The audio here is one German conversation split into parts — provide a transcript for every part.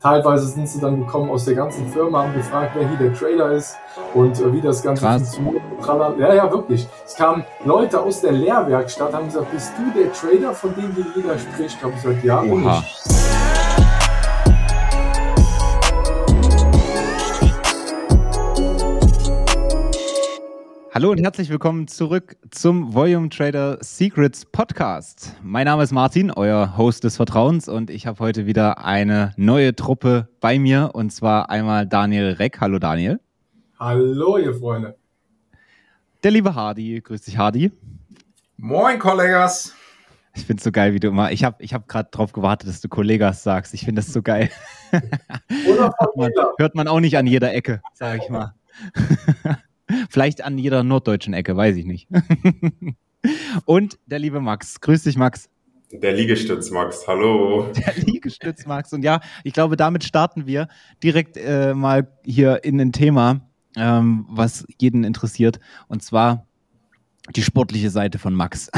Teilweise sind sie dann gekommen aus der ganzen Firma, haben gefragt, wer hier der Trader ist und äh, wie das Ganze funktioniert. Ja, ja, wirklich. Es kamen Leute aus der Lehrwerkstatt, haben gesagt, bist du der Trader, von dem hier jeder spricht? Habe ich gesagt, ja, Oha. Hallo und herzlich willkommen zurück zum Volume Trader Secrets Podcast. Mein Name ist Martin, euer Host des Vertrauens und ich habe heute wieder eine neue Truppe bei mir und zwar einmal Daniel Reck. Hallo Daniel. Hallo ihr Freunde. Der liebe Hardy. Grüß dich Hardy. Moin Kollegas. Ich finde es so geil, wie du immer. Ich habe ich hab gerade darauf gewartet, dass du Kollegas sagst. Ich finde das so geil. Oder hört, man, hört man auch nicht an jeder Ecke, sage ich mal. Vielleicht an jeder norddeutschen Ecke, weiß ich nicht. Und der liebe Max. Grüß dich, Max. Der Liegestütz Max, hallo. Der Liegestütz Max. Und ja, ich glaube, damit starten wir direkt äh, mal hier in ein Thema, ähm, was jeden interessiert. Und zwar die sportliche Seite von Max.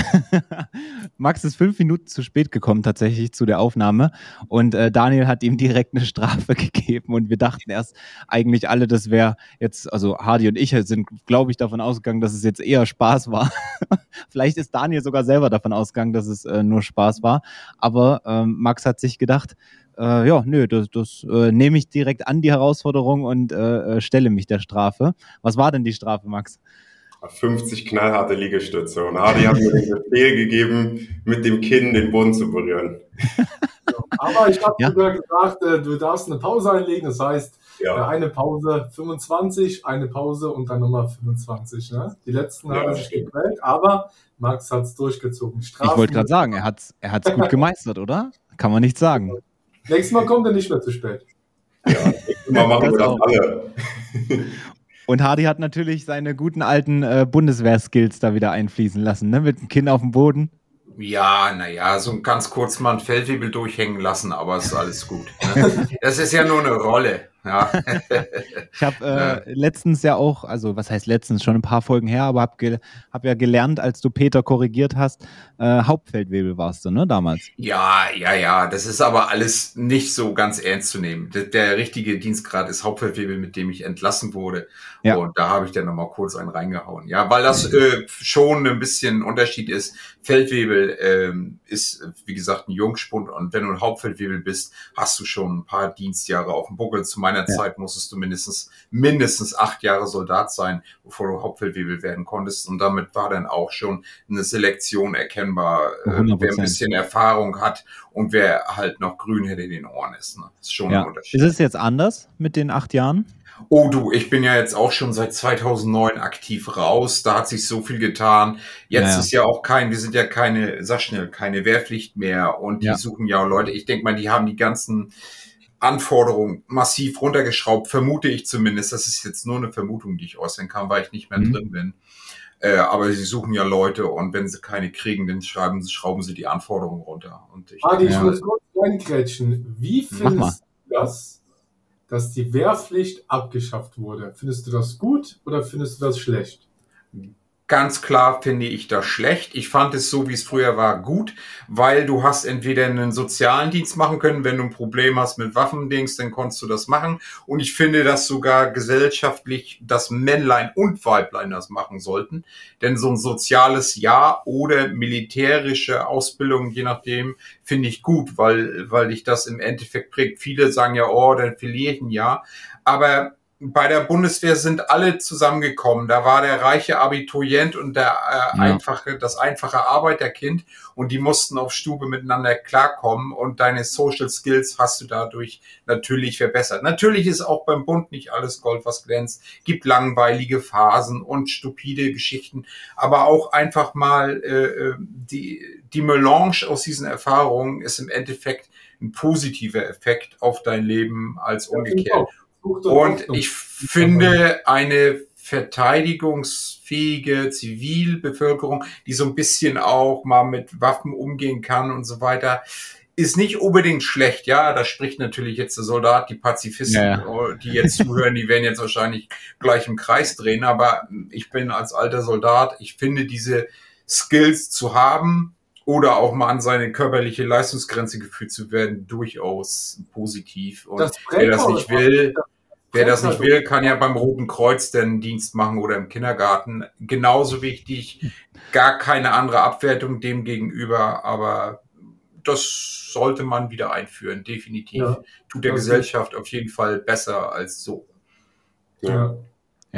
Max ist fünf Minuten zu spät gekommen tatsächlich zu der Aufnahme und äh, Daniel hat ihm direkt eine Strafe gegeben und wir dachten erst eigentlich alle, das wäre jetzt, also Hardy und ich sind, glaube ich, davon ausgegangen, dass es jetzt eher Spaß war. Vielleicht ist Daniel sogar selber davon ausgegangen, dass es äh, nur Spaß war, aber ähm, Max hat sich gedacht, äh, ja, nö, das, das äh, nehme ich direkt an die Herausforderung und äh, äh stelle mich der Strafe. Was war denn die Strafe, Max? 50 knallharte Liegestütze. Und Hardy hat mir den Befehl gegeben, mit dem Kinn den Boden zu berühren. Aber ich habe ja. sogar gesagt, äh, du darfst eine Pause einlegen. Das heißt, ja. Äh, eine Pause 25, eine Pause und dann nochmal 25. Ne? Die letzten ja, haben sich gequält, aber Max hat es durchgezogen. Strafen ich wollte gerade sagen, er hat es er hat's gut gemeistert, oder? Kann man nicht sagen. Nächstes Mal kommt er nicht mehr zu spät. Ja, nächstes Mal machen wir das alle. Und Hardy hat natürlich seine guten alten äh, Bundeswehr-Skills da wieder einfließen lassen, ne? Mit dem Kinn auf dem Boden. Ja, naja, so ganz kurz mal ein Feldwebel durchhängen lassen, aber ist alles gut. Ne? Das ist ja nur eine Rolle. Ja. ich habe äh, letztens ja auch, also was heißt letztens, schon ein paar Folgen her, aber habe hab ja gelernt, als du Peter korrigiert hast, äh, Hauptfeldwebel warst du, ne, damals? Ja, ja, ja, das ist aber alles nicht so ganz ernst zu nehmen. Der, der richtige Dienstgrad ist Hauptfeldwebel, mit dem ich entlassen wurde. Ja. Und da habe ich dann nochmal kurz einen reingehauen. Ja, weil das äh, schon ein bisschen Unterschied ist. Feldwebel ähm, ist, wie gesagt, ein Jungspund und wenn du ein Hauptfeldwebel bist, hast du schon ein paar Dienstjahre auf dem Buckel. Zu meiner ja. Zeit musstest du mindestens, mindestens acht Jahre Soldat sein, bevor du Hauptfeldwebel werden konntest. Und damit war dann auch schon eine Selektion erkennbar, äh, wer ein bisschen Erfahrung hat und wer halt noch grün hinter den Ohren ist. Ne? Das ist schon ja. ein Unterschied. Ist es jetzt anders mit den acht Jahren? Oh du, ich bin ja jetzt auch schon seit 2009 aktiv raus. Da hat sich so viel getan. Jetzt naja. ist ja auch kein, wir sind ja keine, sag schnell, keine Wehrpflicht mehr und die ja. suchen ja Leute. Ich denke mal, die haben die ganzen Anforderungen massiv runtergeschraubt, vermute ich zumindest. Das ist jetzt nur eine Vermutung, die ich äußern kann, weil ich nicht mehr mhm. drin bin. Äh, aber sie suchen ja Leute und wenn sie keine kriegen, dann schreiben, schrauben sie die Anforderungen runter. Und ich Adi, ich muss kurz reinkrätschen. Wie findest du das, dass die Wehrpflicht abgeschafft wurde. Findest du das gut oder findest du das schlecht? Ganz klar finde ich das schlecht. Ich fand es so, wie es früher war, gut, weil du hast entweder einen sozialen Dienst machen können, wenn du ein Problem hast mit Waffendings, dann konntest du das machen. Und ich finde, dass sogar gesellschaftlich das Männlein und Weiblein das machen sollten. Denn so ein soziales Ja oder militärische Ausbildung, je nachdem, finde ich gut, weil, weil ich das im Endeffekt prägt. Viele sagen ja, oh, dann verliere ich ein Ja. Aber bei der Bundeswehr sind alle zusammengekommen. Da war der reiche Abiturient und der äh, ja. einfache, das einfache Arbeiterkind und die mussten auf Stube miteinander klarkommen und deine Social Skills hast du dadurch natürlich verbessert. Natürlich ist auch beim Bund nicht alles Gold, was glänzt. Gibt langweilige Phasen und stupide Geschichten, aber auch einfach mal äh, äh die die Melange aus diesen Erfahrungen ist im Endeffekt ein positiver Effekt auf dein Leben als umgekehrt. Und ich finde eine verteidigungsfähige Zivilbevölkerung, die so ein bisschen auch mal mit Waffen umgehen kann und so weiter, ist nicht unbedingt schlecht. Ja, da spricht natürlich jetzt der Soldat, die Pazifisten, ja. Oh, die jetzt zuhören, die werden jetzt wahrscheinlich gleich im Kreis drehen. Aber ich bin als alter Soldat, ich finde diese Skills zu haben, oder auch mal an seine körperliche Leistungsgrenze geführt zu werden, durchaus positiv. Und das wer das nicht will, wer das nicht will, kann ja beim Roten Kreuz den Dienst machen oder im Kindergarten. Genauso wichtig, gar keine andere Abwertung dem gegenüber, aber das sollte man wieder einführen, definitiv. Ja, Tut der Gesellschaft auf jeden Fall besser als so. Ja. Ja,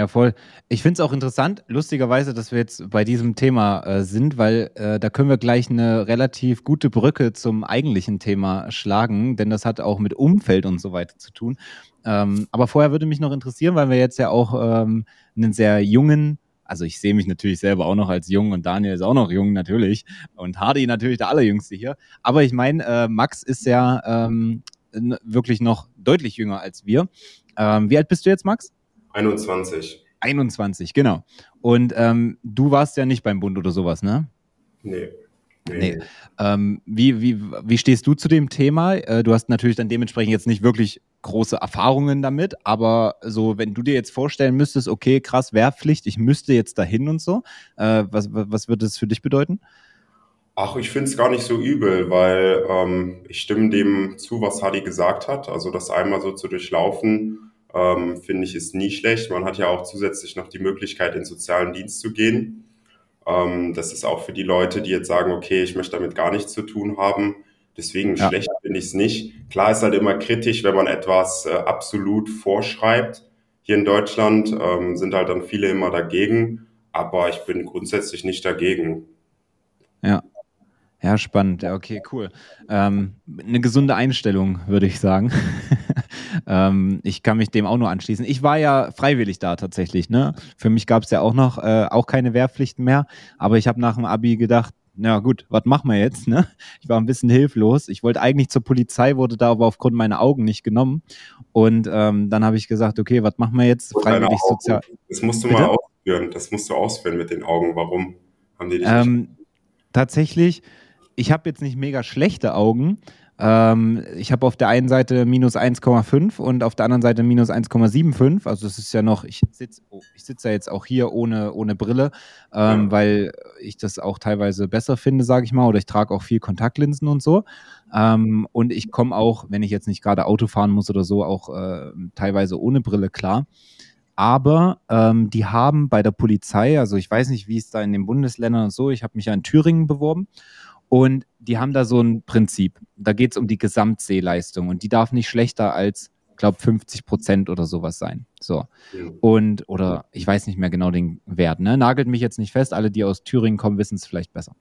voll. Ich finde es auch interessant, lustigerweise, dass wir jetzt bei diesem Thema äh, sind, weil äh, da können wir gleich eine relativ gute Brücke zum eigentlichen Thema schlagen, denn das hat auch mit Umfeld und so weiter zu tun. Ähm, aber vorher würde mich noch interessieren, weil wir jetzt ja auch ähm, einen sehr jungen, also ich sehe mich natürlich selber auch noch als jung und Daniel ist auch noch jung natürlich und Hardy natürlich der allerjüngste hier. Aber ich meine, äh, Max ist ja ähm, wirklich noch deutlich jünger als wir. Ähm, wie alt bist du jetzt, Max? 21. 21, genau. Und ähm, du warst ja nicht beim Bund oder sowas, ne? Nee. Nee. nee. Ähm, wie, wie, wie stehst du zu dem Thema? Äh, du hast natürlich dann dementsprechend jetzt nicht wirklich große Erfahrungen damit, aber so, wenn du dir jetzt vorstellen müsstest, okay, krass, Wehrpflicht, ich müsste jetzt dahin und so, äh, was, was würde das für dich bedeuten? Ach, ich finde es gar nicht so übel, weil ähm, ich stimme dem zu, was Hadi gesagt hat. Also das einmal so zu durchlaufen, ähm, finde ich, ist nie schlecht. Man hat ja auch zusätzlich noch die Möglichkeit, in den sozialen Dienst zu gehen. Ähm, das ist auch für die Leute, die jetzt sagen, okay, ich möchte damit gar nichts zu tun haben. Deswegen ja. schlecht finde ich es nicht. Klar ist halt immer kritisch, wenn man etwas äh, absolut vorschreibt. Hier in Deutschland ähm, sind halt dann viele immer dagegen, aber ich bin grundsätzlich nicht dagegen. Ja, ja, spannend. Ja, okay, cool. Ähm, eine gesunde Einstellung, würde ich sagen. ähm, ich kann mich dem auch nur anschließen. Ich war ja freiwillig da tatsächlich. Ne? Für mich gab es ja auch noch äh, auch keine Wehrpflichten mehr. Aber ich habe nach dem Abi gedacht, na gut, was machen wir jetzt? Ne? Ich war ein bisschen hilflos. Ich wollte eigentlich zur Polizei, wurde da aber aufgrund meiner Augen nicht genommen. Und ähm, dann habe ich gesagt, okay, was machen wir jetzt? Freiwillig sozial. Das musst du Bitte? mal ausführen. Das musst du ausführen mit den Augen. Warum haben die dich ähm, Tatsächlich ich habe jetzt nicht mega schlechte Augen. Ähm, ich habe auf der einen Seite minus 1,5 und auf der anderen Seite minus 1,75. Also es ist ja noch, ich sitze oh, ich sitz ja jetzt auch hier ohne, ohne Brille, ähm, ja. weil ich das auch teilweise besser finde, sage ich mal. Oder ich trage auch viel Kontaktlinsen und so. Ähm, und ich komme auch, wenn ich jetzt nicht gerade Auto fahren muss oder so, auch äh, teilweise ohne Brille klar aber ähm, die haben bei der Polizei, also ich weiß nicht, wie es da in den Bundesländern und so, ich habe mich ja in Thüringen beworben und die haben da so ein Prinzip. Da geht es um die Gesamtsehleistung und die darf nicht schlechter als, glaube 50 Prozent oder sowas sein. So. Und, oder ich weiß nicht mehr genau den Wert, ne? Nagelt mich jetzt nicht fest. Alle, die aus Thüringen kommen, wissen es vielleicht besser.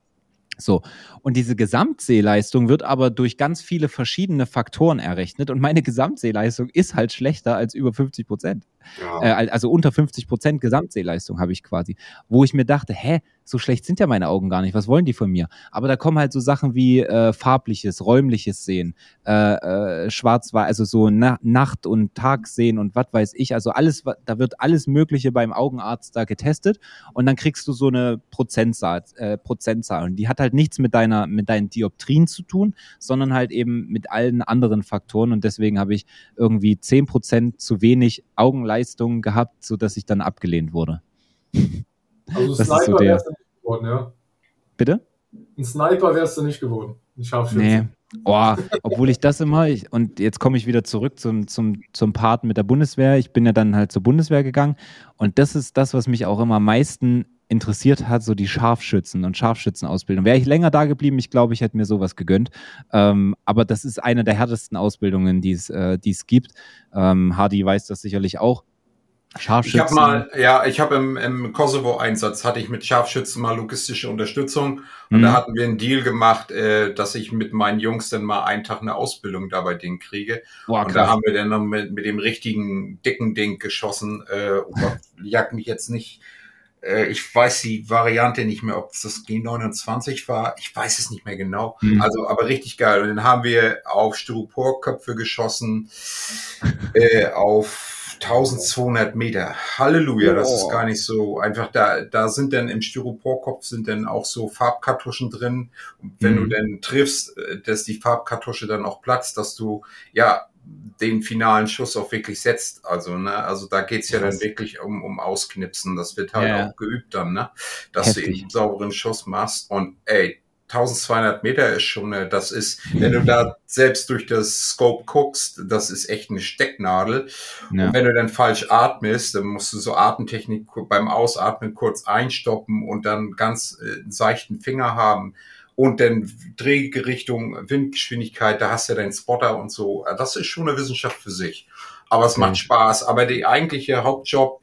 So. Und diese Gesamtsehleistung wird aber durch ganz viele verschiedene Faktoren errechnet und meine Gesamtsehleistung ist halt schlechter als über 50 Prozent. Ja. Äh, also unter 50 Prozent Gesamtsehleistung habe ich quasi. Wo ich mir dachte, hä, so schlecht sind ja meine Augen gar nicht. Was wollen die von mir? Aber da kommen halt so Sachen wie äh, farbliches, räumliches Sehen, äh, äh, schwarz-weiß, also so Na Nacht- und Tagsehen und was weiß ich. Also alles, da wird alles Mögliche beim Augenarzt da getestet und dann kriegst du so eine Prozentzahl, äh, Prozentzahl. Und die hat halt nichts mit deiner, mit deinen Dioptrien zu tun, sondern halt eben mit allen anderen Faktoren. Und deswegen habe ich irgendwie zehn Prozent zu wenig Augenleistung gehabt, so dass ich dann abgelehnt wurde. Also das Sniper so wärst du nicht geworden, ja. Bitte? Ein Sniper wärst du nicht geworden. Ein Scharfschütze. Nee. Oh, obwohl ich das immer, ich, und jetzt komme ich wieder zurück zum, zum, zum Part mit der Bundeswehr. Ich bin ja dann halt zur Bundeswehr gegangen und das ist das, was mich auch immer am meisten interessiert hat, so die Scharfschützen und Scharfschützenausbildung. Wäre ich länger da geblieben, ich glaube, ich hätte mir sowas gegönnt. Ähm, aber das ist eine der härtesten Ausbildungen, die es äh, gibt. Ähm, Hardy weiß das sicherlich auch. Scharfschützen. Ich habe mal, ja, ich habe im, im Kosovo-Einsatz hatte ich mit Scharfschützen mal logistische Unterstützung und mhm. da hatten wir einen Deal gemacht, äh, dass ich mit meinen Jungs dann mal einen Tag eine Ausbildung da bei denen kriege. Boah, und da haben wir dann noch mit, mit dem richtigen dicken Ding geschossen. Äh, oh Gott, jagt mich jetzt nicht. Äh, ich weiß die Variante nicht mehr, ob das G29 war. Ich weiß es nicht mehr genau. Mhm. Also, aber richtig geil. Und dann haben wir auf Styroporköpfe geschossen, äh, auf 1200 Meter. Halleluja, das ist gar nicht so einfach. Da, da sind dann im Styroporkopf sind dann auch so Farbkartuschen drin. Und wenn mhm. du dann triffst, äh, dass die Farbkartusche dann auch platzt, dass du ja den finalen Schuss auch wirklich setzt. Also, ne, also da geht's ja dann wirklich um, um Ausknipsen. Das wird halt ja. auch geübt dann, ne? Dass Heftig. du eben einen sauberen Schuss machst und ey, 1200 Meter ist schon, eine, das ist, wenn du da selbst durch das Scope guckst, das ist echt eine Stecknadel. Ja. Und wenn du dann falsch atmest, dann musst du so Atemtechnik beim Ausatmen kurz einstoppen und dann ganz äh, seichten Finger haben und dann Drehgerichtung, Windgeschwindigkeit, da hast du ja deinen Spotter und so. Das ist schon eine Wissenschaft für sich. Aber es okay. macht Spaß. Aber die eigentliche Hauptjob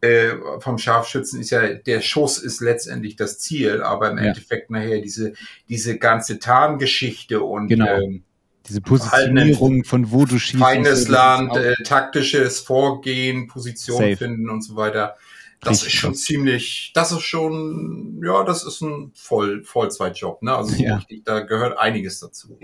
äh, vom Scharfschützen ist ja, der Schuss ist letztendlich das Ziel, aber im ja. Endeffekt nachher diese, diese ganze Tarngeschichte und genau. ähm, diese Positionierung von wo du schießt. Feines Land, äh, taktisches Vorgehen, Position Safe. finden und so weiter. Das Richtig ist schon krass. ziemlich, das ist schon, ja, das ist ein Voll, Vollzeitjob, ne? Also ja. richtig, da gehört einiges dazu.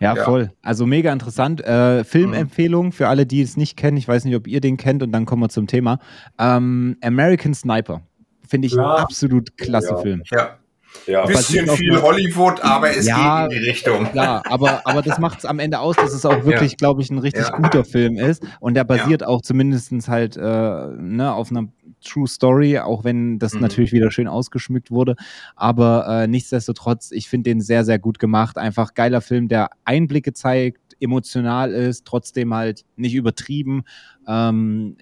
Ja, ja, voll. Also mega interessant. Äh, Filmempfehlung für alle, die es nicht kennen. Ich weiß nicht, ob ihr den kennt und dann kommen wir zum Thema. Ähm, American Sniper. Finde ich Klar. absolut klasse ja. Film. Ja. Ja. Bisschen viel Hollywood, aber es ja, geht in die Richtung. Ja, aber, aber das macht es am Ende aus, dass es auch wirklich, ja. glaube ich, ein richtig ja. guter Film ist. Und der basiert auch zumindest halt äh, ne, auf einer True Story, auch wenn das mhm. natürlich wieder schön ausgeschmückt wurde. Aber äh, nichtsdestotrotz, ich finde den sehr, sehr gut gemacht. Einfach geiler Film, der Einblicke zeigt, emotional ist, trotzdem halt nicht übertrieben. Ähm,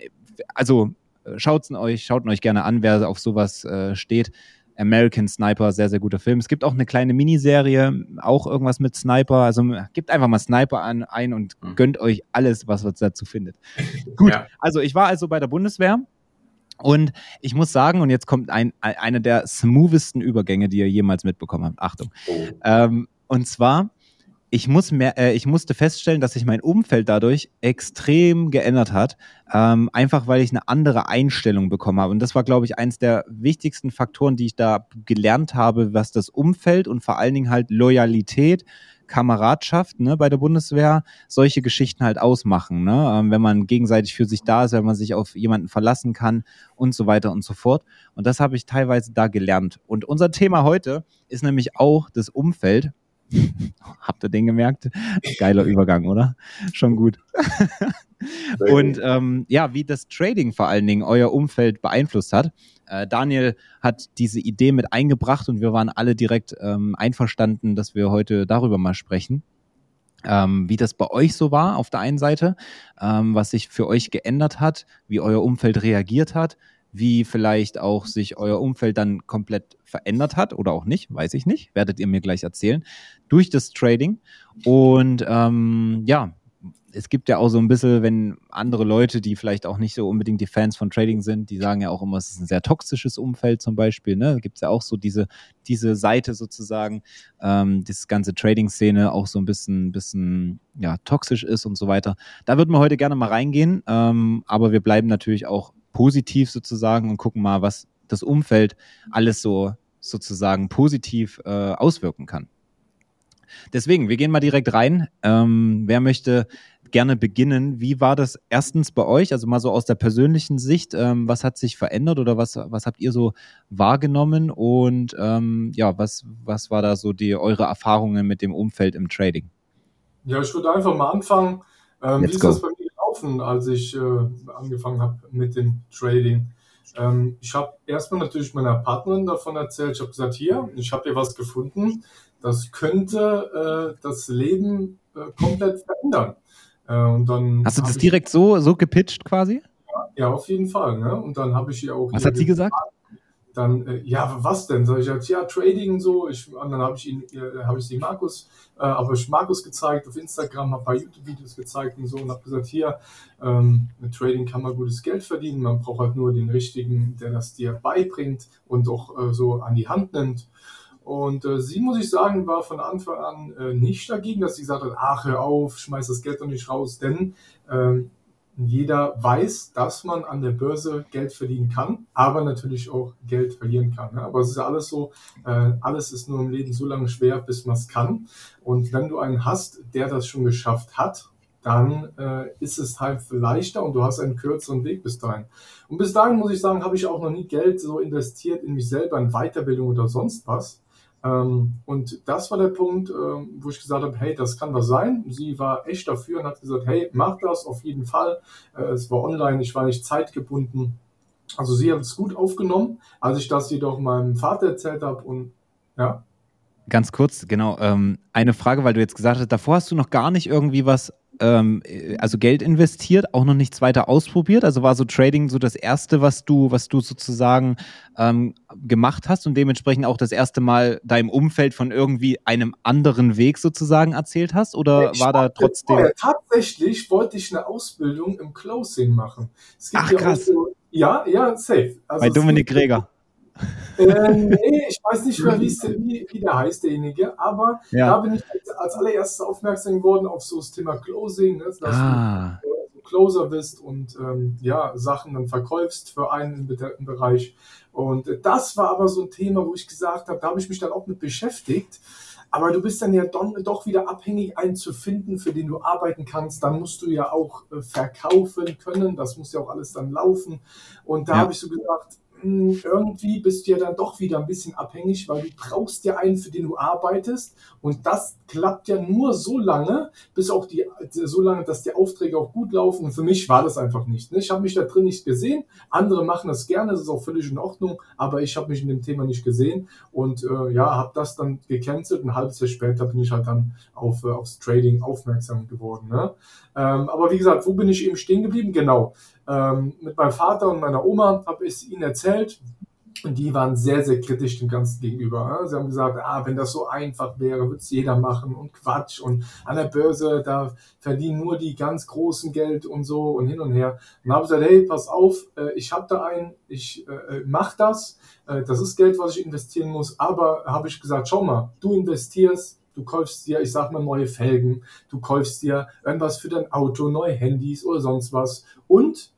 also schaut's euch, schaut euch gerne an, wer auf sowas äh, steht. American Sniper, sehr, sehr guter Film. Es gibt auch eine kleine Miniserie, auch irgendwas mit Sniper. Also gebt einfach mal Sniper an, ein und mhm. gönnt euch alles, was ihr dazu findet. Gut, ja. also ich war also bei der Bundeswehr und ich muss sagen, und jetzt kommt ein, ein einer der smoothesten Übergänge, die ihr jemals mitbekommen habt. Achtung. Oh. Ähm, und zwar, ich, muss mehr, äh, ich musste feststellen, dass sich mein Umfeld dadurch extrem geändert hat. Ähm, einfach weil ich eine andere Einstellung bekommen habe. Und das war, glaube ich, eins der wichtigsten Faktoren, die ich da gelernt habe, was das Umfeld und vor allen Dingen halt Loyalität Kameradschaft ne, bei der Bundeswehr solche Geschichten halt ausmachen. Ne? Ähm, wenn man gegenseitig für sich da ist, wenn man sich auf jemanden verlassen kann und so weiter und so fort. Und das habe ich teilweise da gelernt. Und unser Thema heute ist nämlich auch das Umfeld. Habt ihr den gemerkt? Geiler Übergang, oder? Schon gut. und ähm, ja, wie das Trading vor allen Dingen euer Umfeld beeinflusst hat. Äh, Daniel hat diese Idee mit eingebracht und wir waren alle direkt ähm, einverstanden, dass wir heute darüber mal sprechen. Ähm, wie das bei euch so war auf der einen Seite, ähm, was sich für euch geändert hat, wie euer Umfeld reagiert hat, wie vielleicht auch sich euer Umfeld dann komplett verändert hat oder auch nicht, weiß ich nicht, werdet ihr mir gleich erzählen, durch das Trading. Und ähm, ja, es gibt ja auch so ein bisschen, wenn andere Leute, die vielleicht auch nicht so unbedingt die Fans von Trading sind, die sagen ja auch immer, es ist ein sehr toxisches Umfeld zum Beispiel. Ne? Da gibt es ja auch so diese, diese Seite sozusagen, ähm, das ganze Trading-Szene auch so ein bisschen, bisschen ja, toxisch ist und so weiter. Da würden wir heute gerne mal reingehen, ähm, aber wir bleiben natürlich auch positiv sozusagen und gucken mal, was das Umfeld alles so sozusagen positiv äh, auswirken kann. Deswegen, wir gehen mal direkt rein. Ähm, wer möchte gerne beginnen. Wie war das erstens bei euch, also mal so aus der persönlichen Sicht, ähm, was hat sich verändert oder was, was habt ihr so wahrgenommen und ähm, ja, was, was war da so die, eure Erfahrungen mit dem Umfeld im Trading? Ja, ich würde einfach mal anfangen. Ähm, wie ist go. das bei mir gelaufen, als ich äh, angefangen habe mit dem Trading? Ähm, ich habe erstmal natürlich meiner Partnerin davon erzählt. Ich habe gesagt, hier, ich habe hier was gefunden. Das könnte äh, das Leben äh, komplett verändern. Äh, und dann Hast du das direkt so, so gepitcht quasi? Ja, ja auf jeden Fall. Ne? Und dann habe ich ihr auch. Was hat sie gesagt? Dann, äh, ja, was denn? Sag ich halt, ja, Trading so. Ich, und dann habe ich ihn, äh, habe ich sie Markus, äh, habe ich Markus gezeigt auf Instagram, habe ein paar YouTube-Videos gezeigt und so und habe gesagt, hier, ähm, mit Trading kann man gutes Geld verdienen. Man braucht halt nur den richtigen, der das dir beibringt und auch so an die Hand nimmt. Und äh, sie, muss ich sagen, war von Anfang an äh, nicht dagegen, dass sie gesagt hat, ach, hör auf, schmeiß das Geld doch nicht raus, denn ähm, jeder weiß, dass man an der Börse Geld verdienen kann, aber natürlich auch Geld verlieren kann. Ne? Aber es ist ja alles so, äh, alles ist nur im Leben so lange schwer, bis man es kann. Und wenn du einen hast, der das schon geschafft hat, dann äh, ist es halt leichter und du hast einen kürzeren Weg bis dahin. Und bis dahin muss ich sagen, habe ich auch noch nie Geld so investiert in mich selber, in Weiterbildung oder sonst was. Ähm, und das war der Punkt, ähm, wo ich gesagt habe, hey, das kann was sein. Sie war echt dafür und hat gesagt, hey, mach das auf jeden Fall. Äh, es war online, ich war nicht zeitgebunden. Also sie hat es gut aufgenommen, als ich das jedoch meinem Vater erzählt habe und ja. Ganz kurz, genau. Ähm, eine Frage, weil du jetzt gesagt hast, davor hast du noch gar nicht irgendwie was ähm, also Geld investiert, auch noch nichts weiter ausprobiert. Also war so Trading so das erste, was du, was du sozusagen ähm, gemacht hast und dementsprechend auch das erste Mal deinem Umfeld von irgendwie einem anderen Weg sozusagen erzählt hast? Oder ich war da trotzdem? Vorher, tatsächlich wollte ich eine Ausbildung im Closing machen. Ach krass. So, ja, ja, safe. Also Bei Dominik Gräger. Äh, nee, ich weiß nicht mehr, wie, wie der heißt, derjenige, aber ja. da bin ich als allererstes aufmerksam geworden auf so das Thema Closing, ne, dass ah. du Closer bist und ähm, ja, Sachen dann verkaufst für einen bestimmten Bereich. Und das war aber so ein Thema, wo ich gesagt habe, da habe ich mich dann auch mit beschäftigt. Aber du bist dann ja doch wieder abhängig, einen zu finden, für den du arbeiten kannst. Dann musst du ja auch äh, verkaufen können. Das muss ja auch alles dann laufen. Und da ja. habe ich so gesagt, irgendwie bist du ja dann doch wieder ein bisschen abhängig, weil du brauchst ja einen, für den du arbeitest. Und das klappt ja nur so lange, bis auch die, so lange, dass die Aufträge auch gut laufen. Und für mich war das einfach nicht. Ne? Ich habe mich da drin nicht gesehen. Andere machen das gerne, das ist auch völlig in Ordnung. Aber ich habe mich in dem Thema nicht gesehen und äh, ja, habe das dann gecancelt. Ein halbes Jahr später bin ich halt dann auf, äh, aufs Trading aufmerksam geworden. Ne? Ähm, aber wie gesagt, wo bin ich eben stehen geblieben? Genau. Ähm, mit meinem Vater und meiner Oma habe ich es ihnen erzählt. Und die waren sehr, sehr kritisch dem Ganzen gegenüber. Sie haben gesagt, ah, wenn das so einfach wäre, würde es jeder machen und Quatsch. Und an der Börse, da verdienen nur die ganz großen Geld und so und hin und her. Und habe gesagt, hey, pass auf, äh, ich habe da einen, ich äh, mache das. Äh, das ist Geld, was ich investieren muss. Aber habe ich gesagt, schau mal, du investierst, du kaufst dir, ich sag mal, neue Felgen, du kaufst dir irgendwas für dein Auto, neue Handys oder sonst was. Und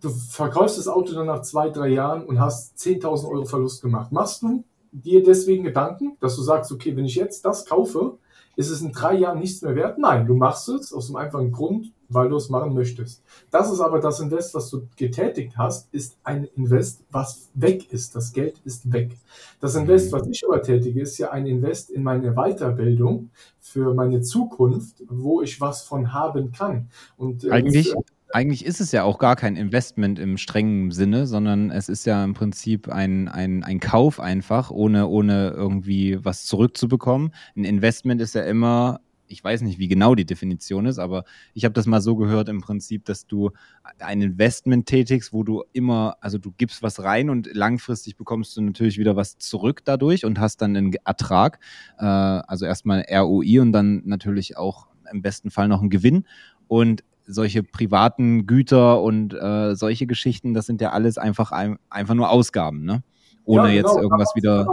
du verkaufst das Auto dann nach zwei, drei Jahren und hast 10.000 Euro Verlust gemacht. Machst du dir deswegen Gedanken, dass du sagst, okay, wenn ich jetzt das kaufe, ist es in drei Jahren nichts mehr wert? Nein, du machst es aus dem einfachen Grund, weil du es machen möchtest. Das ist aber das Invest, was du getätigt hast, ist ein Invest, was weg ist. Das Geld ist weg. Das Invest, was ich aber tätige, ist ja ein Invest in meine Weiterbildung für meine Zukunft, wo ich was von haben kann. Und äh, eigentlich, eigentlich ist es ja auch gar kein Investment im strengen Sinne, sondern es ist ja im Prinzip ein, ein, ein Kauf einfach, ohne, ohne irgendwie was zurückzubekommen. Ein Investment ist ja immer, ich weiß nicht, wie genau die Definition ist, aber ich habe das mal so gehört im Prinzip, dass du ein Investment tätigst, wo du immer, also du gibst was rein und langfristig bekommst du natürlich wieder was zurück dadurch und hast dann einen Ertrag, äh, also erstmal ROI und dann natürlich auch im besten Fall noch einen Gewinn. Und solche privaten Güter und äh, solche Geschichten, das sind ja alles einfach, einfach nur Ausgaben, ne? Ohne ja, genau, jetzt irgendwas wieder.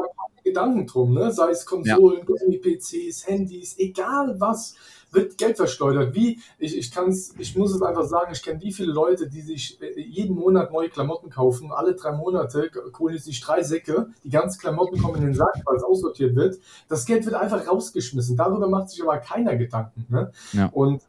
Gedanken drum, ne? Sei es Konsolen, ja. PCs, Handys, egal was, wird Geld verschleudert. Wie, ich, ich kann's, ich muss es einfach sagen, ich kenne wie viele Leute, die sich äh, jeden Monat neue Klamotten kaufen, alle drei Monate holen sich drei Säcke, die ganzen Klamotten kommen in den Sack, weil es aussortiert wird. Das Geld wird einfach rausgeschmissen. Darüber macht sich aber keiner Gedanken. Ne? Ja. Und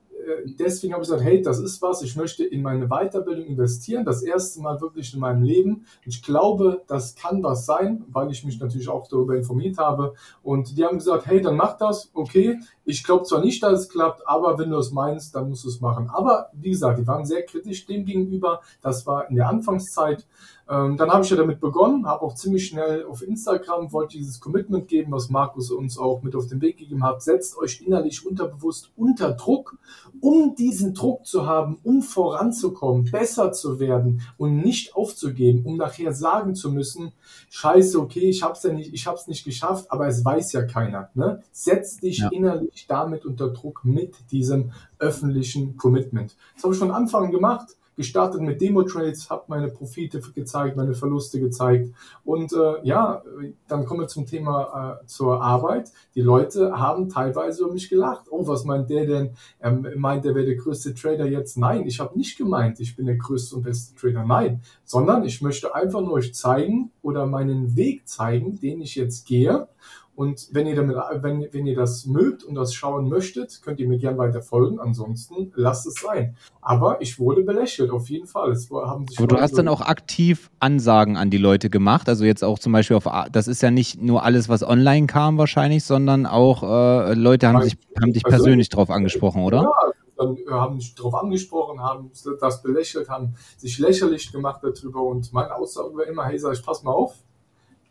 deswegen habe ich gesagt, hey, das ist was, ich möchte in meine Weiterbildung investieren, das erste Mal wirklich in meinem Leben. Ich glaube, das kann was sein, weil ich mich natürlich auch darüber informiert habe. Und die haben gesagt, hey, dann mach das, okay. Ich glaube zwar nicht, dass es klappt, aber wenn du es meinst, dann musst du es machen. Aber wie gesagt, die waren sehr kritisch dem gegenüber. Das war in der Anfangszeit. Ähm, dann habe ich ja damit begonnen, habe auch ziemlich schnell auf Instagram, wollte dieses Commitment geben, was Markus uns auch mit auf den Weg gegeben hat. Setzt euch innerlich unterbewusst unter Druck, um diesen Druck zu haben, um voranzukommen, besser zu werden und nicht aufzugeben, um nachher sagen zu müssen, scheiße, okay, ich habe es ja nicht, ich habe es nicht geschafft, aber es weiß ja keiner. Ne? Setz dich ja. innerlich damit unter Druck mit diesem öffentlichen Commitment. Das habe ich von Anfang gemacht gestartet mit Demo-Trades, habe meine Profite gezeigt, meine Verluste gezeigt. Und äh, ja, dann kommen wir zum Thema äh, zur Arbeit. Die Leute haben teilweise über mich gelacht. Oh, was meint der denn? Er meint, er wäre der größte Trader jetzt. Nein, ich habe nicht gemeint, ich bin der größte und beste Trader. Nein, sondern ich möchte einfach nur euch zeigen oder meinen Weg zeigen, den ich jetzt gehe. Und wenn ihr damit, wenn, wenn ihr das mögt und das schauen möchtet, könnt ihr mir gern weiter folgen. Ansonsten lasst es sein. Aber ich wurde belächelt, auf jeden Fall. Es haben sich Aber du hast dann auch aktiv Ansagen an die Leute gemacht. Also jetzt auch zum Beispiel auf, das ist ja nicht nur alles, was online kam wahrscheinlich, sondern auch äh, Leute haben, sich, haben dich persönlich drauf angesprochen, oder? Ja, dann äh, haben sich darauf angesprochen, haben das belächelt, haben sich lächerlich gemacht darüber und meine Aussage war immer, hey, sag ich, pass mal auf,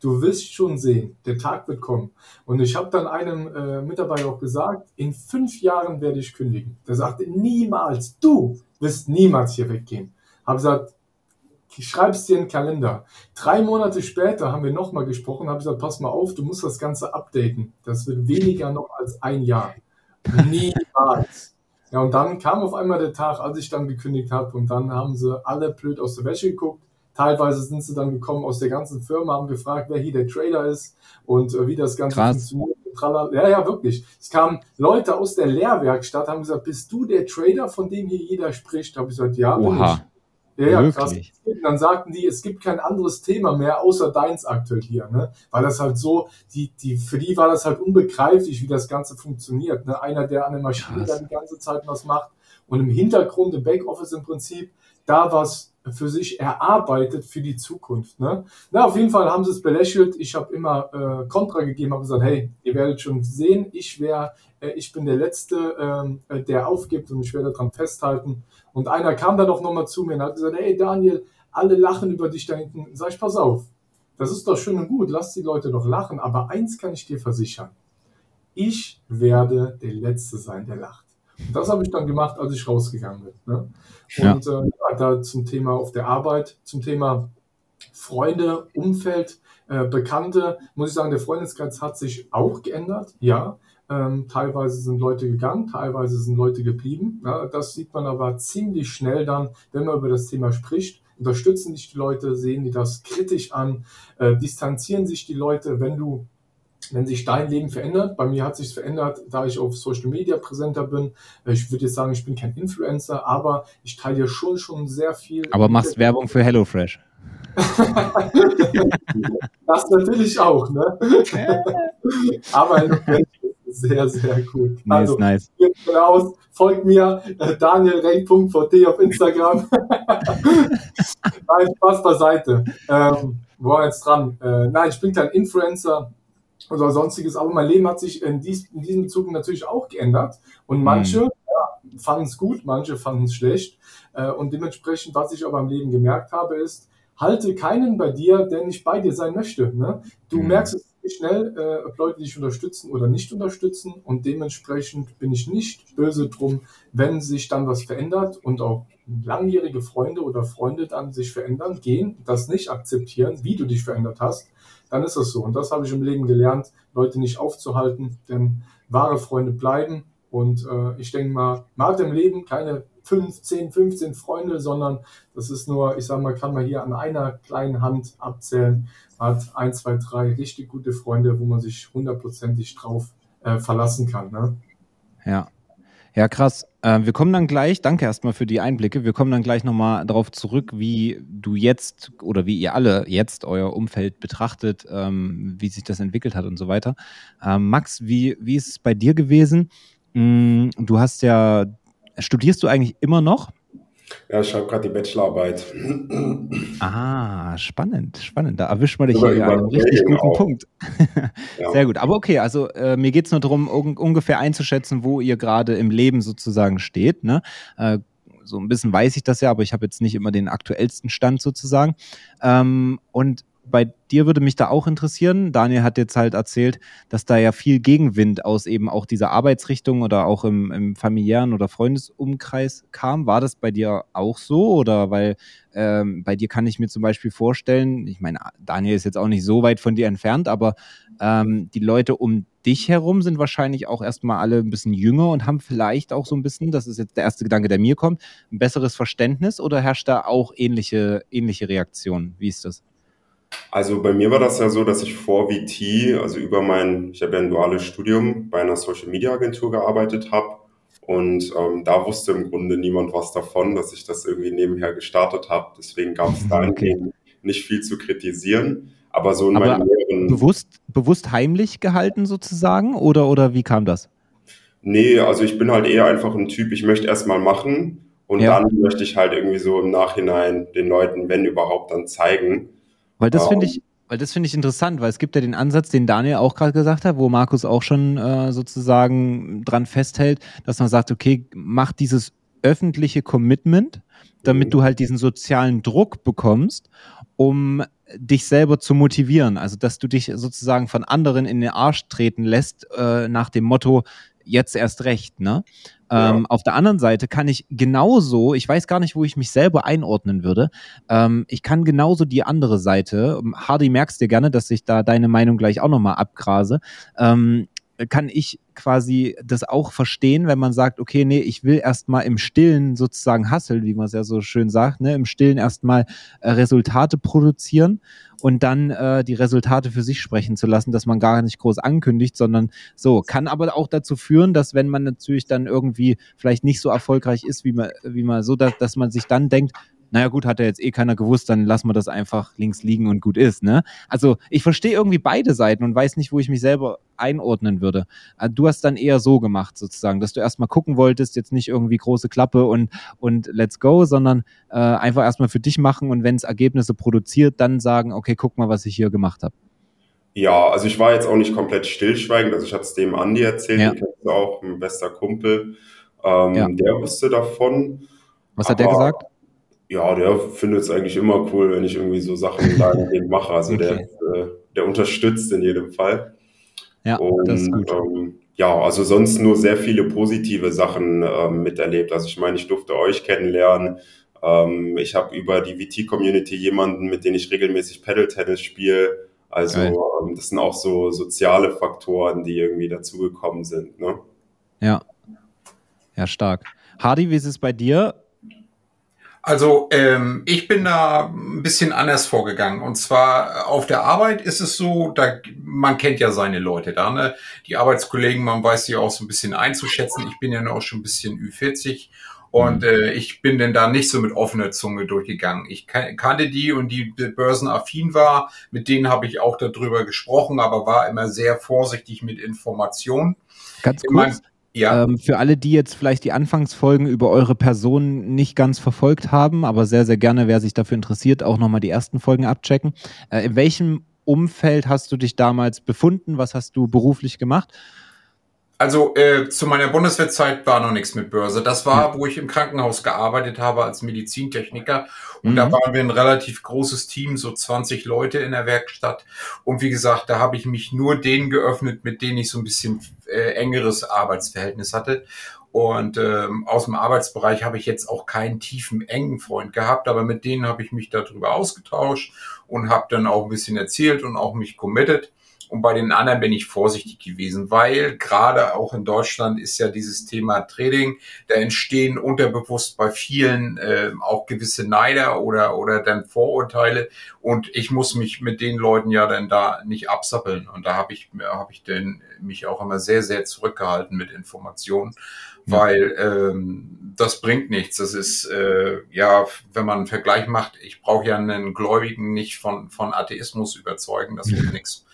du wirst schon sehen, der Tag wird kommen. Und ich habe dann einem äh, Mitarbeiter auch gesagt, in fünf Jahren werde ich kündigen. Der sagte, niemals, du wirst niemals hier weggehen. Habe gesagt, schreib's dir in den Kalender. Drei Monate später haben wir nochmal gesprochen, habe gesagt, pass mal auf, du musst das Ganze updaten. Das wird weniger noch als ein Jahr. Niemals. Ja, und dann kam auf einmal der Tag, als ich dann gekündigt habe und dann haben sie alle blöd aus der Wäsche geguckt. Teilweise sind sie dann gekommen aus der ganzen Firma, haben gefragt, wer hier der Trader ist und äh, wie das Ganze Krass. funktioniert. Ja, ja, wirklich. Es kamen Leute aus der Lehrwerkstatt, haben gesagt, bist du der Trader, von dem hier jeder spricht? Da habe ich gesagt, ja, bin Oha. ich. Ja, ja, krass. Und dann sagten die, es gibt kein anderes Thema mehr außer deins aktuell hier, ne? Weil das halt so, die, die, für die war das halt unbegreiflich, wie das Ganze funktioniert. Ne? Einer, der an der Maschine dann die ganze Zeit was macht und im Hintergrund, im Backoffice im Prinzip, da was für sich erarbeitet für die Zukunft. Ne? Na, auf jeden Fall haben sie es belächelt. Ich habe immer äh, Kontra gegeben, habe gesagt, hey, ihr werdet schon sehen, ich wäre, äh, ich bin der Letzte, ähm, äh, der aufgibt und ich werde daran festhalten. Und einer kam dann auch nochmal zu mir und hat gesagt, hey Daniel, alle lachen über dich da hinten. Sag ich, pass auf, das ist doch schön und gut, lass die Leute doch lachen, aber eins kann ich dir versichern. Ich werde der Letzte sein, der lacht. Und das habe ich dann gemacht, als ich rausgegangen bin. Ne? Und ja. äh, da zum Thema auf der Arbeit, zum Thema Freunde, Umfeld, äh, Bekannte, muss ich sagen, der Freundeskreis hat sich auch geändert, ja. Ähm, teilweise sind Leute gegangen, teilweise sind Leute geblieben. Ja, das sieht man aber ziemlich schnell dann, wenn man über das Thema spricht. Unterstützen dich die Leute, sehen die das kritisch an, äh, distanzieren sich die Leute, wenn du wenn sich dein Leben verändert, bei mir hat sich verändert, da ich auf Social Media präsenter bin. Ich würde jetzt sagen, ich bin kein Influencer, aber ich teile dir schon schon sehr viel. Aber machst Werbung für HelloFresh. das natürlich auch, ne? aber sehr, sehr gut. Nice, also, nice. Raus, folgt mir, äh, danielrenk.vt auf Instagram. nein, Spaß beiseite. Ähm, wo war jetzt dran? Äh, nein, ich bin kein Influencer oder sonstiges. Aber mein Leben hat sich in, dies, in diesem Bezug natürlich auch geändert. Und manche mhm. ja, fanden es gut, manche fanden es schlecht. Äh, und dementsprechend, was ich aber im Leben gemerkt habe, ist, halte keinen bei dir, der nicht bei dir sein möchte. Ne? Du mhm. merkst es schnell, äh, ob Leute dich unterstützen oder nicht unterstützen. Und dementsprechend bin ich nicht böse drum, wenn sich dann was verändert und auch langjährige Freunde oder Freunde dann sich verändern, gehen, das nicht akzeptieren, wie du dich verändert hast dann ist das so. Und das habe ich im Leben gelernt, Leute nicht aufzuhalten, denn wahre Freunde bleiben. Und äh, ich denke mal, man hat im Leben keine 5, 10, 15 Freunde, sondern das ist nur, ich sage mal, kann man hier an einer kleinen Hand abzählen. Man hat ein, zwei, drei richtig gute Freunde, wo man sich hundertprozentig drauf äh, verlassen kann. Ne? Ja. Ja, krass. Äh, wir kommen dann gleich, danke erstmal für die Einblicke, wir kommen dann gleich nochmal darauf zurück, wie du jetzt oder wie ihr alle jetzt euer Umfeld betrachtet, ähm, wie sich das entwickelt hat und so weiter. Ähm, Max, wie, wie ist es bei dir gewesen? Mm, du hast ja, studierst du eigentlich immer noch? Ja, ich schreibe gerade die Bachelorarbeit. Ah, spannend, spannend. Da erwischt man dich hier an einem richtig guten auch. Punkt. ja. Sehr gut. Aber okay, also äh, mir geht es nur darum, un ungefähr einzuschätzen, wo ihr gerade im Leben sozusagen steht. Ne? Äh, so ein bisschen weiß ich das ja, aber ich habe jetzt nicht immer den aktuellsten Stand sozusagen. Ähm, und bei dir würde mich da auch interessieren. Daniel hat jetzt halt erzählt, dass da ja viel Gegenwind aus eben auch dieser Arbeitsrichtung oder auch im, im familiären oder Freundesumkreis kam. War das bei dir auch so? Oder weil ähm, bei dir kann ich mir zum Beispiel vorstellen, ich meine, Daniel ist jetzt auch nicht so weit von dir entfernt, aber ähm, die Leute um dich herum sind wahrscheinlich auch erstmal alle ein bisschen jünger und haben vielleicht auch so ein bisschen, das ist jetzt der erste Gedanke, der mir kommt, ein besseres Verständnis oder herrscht da auch ähnliche, ähnliche Reaktionen? Wie ist das? Also bei mir war das ja so, dass ich vor VT, also über mein, ich habe ja ein duales Studium bei einer Social Media Agentur gearbeitet habe. Und ähm, da wusste im Grunde niemand was davon, dass ich das irgendwie nebenher gestartet habe. Deswegen gab es da okay. nicht viel zu kritisieren. Aber so in Aber meinen Lehren. Bewusst, bewusst heimlich gehalten sozusagen? Oder, oder wie kam das? Nee, also ich bin halt eher einfach ein Typ, ich möchte erstmal machen und ja. dann möchte ich halt irgendwie so im Nachhinein den Leuten, wenn überhaupt, dann zeigen. Weil das finde ich, weil das finde ich interessant, weil es gibt ja den Ansatz, den Daniel auch gerade gesagt hat, wo Markus auch schon äh, sozusagen dran festhält, dass man sagt, okay, mach dieses öffentliche Commitment, damit mhm. du halt diesen sozialen Druck bekommst um dich selber zu motivieren. Also, dass du dich sozusagen von anderen in den Arsch treten lässt, äh, nach dem Motto, jetzt erst recht, ne? Ja. Ähm, auf der anderen Seite kann ich genauso, ich weiß gar nicht, wo ich mich selber einordnen würde. Ähm, ich kann genauso die andere Seite, Hardy merkst dir gerne, dass ich da deine Meinung gleich auch nochmal abgrase. Ähm, kann ich quasi das auch verstehen, wenn man sagt, okay, nee, ich will erstmal im Stillen sozusagen hasseln, wie man es ja so schön sagt, ne, im Stillen erstmal äh, Resultate produzieren und dann äh, die Resultate für sich sprechen zu lassen, dass man gar nicht groß ankündigt, sondern so, kann aber auch dazu führen, dass wenn man natürlich dann irgendwie vielleicht nicht so erfolgreich ist, wie man, wie man so, dass, dass man sich dann denkt, naja gut, hat ja jetzt eh keiner gewusst, dann lassen wir das einfach links liegen und gut ist. Ne? Also ich verstehe irgendwie beide Seiten und weiß nicht, wo ich mich selber einordnen würde. Äh, du hast dann eher so gemacht, sozusagen, dass du erstmal gucken wolltest, jetzt nicht irgendwie große Klappe und, und let's go, sondern äh, einfach erstmal für dich machen und wenn es Ergebnisse produziert, dann sagen, okay, guck mal, was ich hier gemacht habe. Ja, also ich war jetzt auch nicht komplett stillschweigend, also ich hatte es dem Andi erzählt, ja. den kennst du auch, mein bester Kumpel, ähm, ja. der wusste davon. Was hat der gesagt? Ja, der findet es eigentlich immer cool, wenn ich irgendwie so Sachen dahingehend mache. Also okay. der, äh, der unterstützt in jedem Fall. Ja, Und, das ist gut. Ähm, ja, also sonst nur sehr viele positive Sachen ähm, miterlebt. Also ich meine, ich durfte euch kennenlernen. Ähm, ich habe über die VT-Community jemanden, mit dem ich regelmäßig Paddle-Tennis spiele. Also ähm, das sind auch so soziale Faktoren, die irgendwie dazugekommen sind. Ne? Ja. Ja, stark. Hardy, wie ist es bei dir? Also ähm, ich bin da ein bisschen anders vorgegangen. Und zwar auf der Arbeit ist es so, da man kennt ja seine Leute da, ne? Die Arbeitskollegen, man weiß sie auch so ein bisschen einzuschätzen. Ich bin ja noch schon ein bisschen Ü40 und mhm. äh, ich bin denn da nicht so mit offener Zunge durchgegangen. Ich kannte die und die börsenaffin war, mit denen habe ich auch darüber gesprochen, aber war immer sehr vorsichtig mit Informationen. Ganz kurz, ja. Ähm, für alle, die jetzt vielleicht die Anfangsfolgen über eure Person nicht ganz verfolgt haben, aber sehr, sehr gerne, wer sich dafür interessiert, auch nochmal die ersten Folgen abchecken. Äh, in welchem Umfeld hast du dich damals befunden? Was hast du beruflich gemacht? Also äh, zu meiner Bundeswehrzeit war noch nichts mit Börse. Das war, wo ich im Krankenhaus gearbeitet habe als Medizintechniker. Und mhm. da waren wir ein relativ großes Team, so 20 Leute in der Werkstatt. Und wie gesagt, da habe ich mich nur denen geöffnet, mit denen ich so ein bisschen äh, engeres Arbeitsverhältnis hatte. Und ähm, aus dem Arbeitsbereich habe ich jetzt auch keinen tiefen, engen Freund gehabt, aber mit denen habe ich mich darüber ausgetauscht und habe dann auch ein bisschen erzählt und auch mich committed. Und bei den anderen bin ich vorsichtig gewesen, weil gerade auch in Deutschland ist ja dieses Thema Trading, da entstehen unterbewusst bei vielen äh, auch gewisse Neider oder, oder dann Vorurteile. Und ich muss mich mit den Leuten ja dann da nicht absappeln. Und da habe ich, hab ich denn mich auch immer sehr, sehr zurückgehalten mit Informationen. Ja. Weil ähm, das bringt nichts. Das ist, äh, ja, wenn man einen Vergleich macht, ich brauche ja einen Gläubigen nicht von, von Atheismus überzeugen, das wird nichts.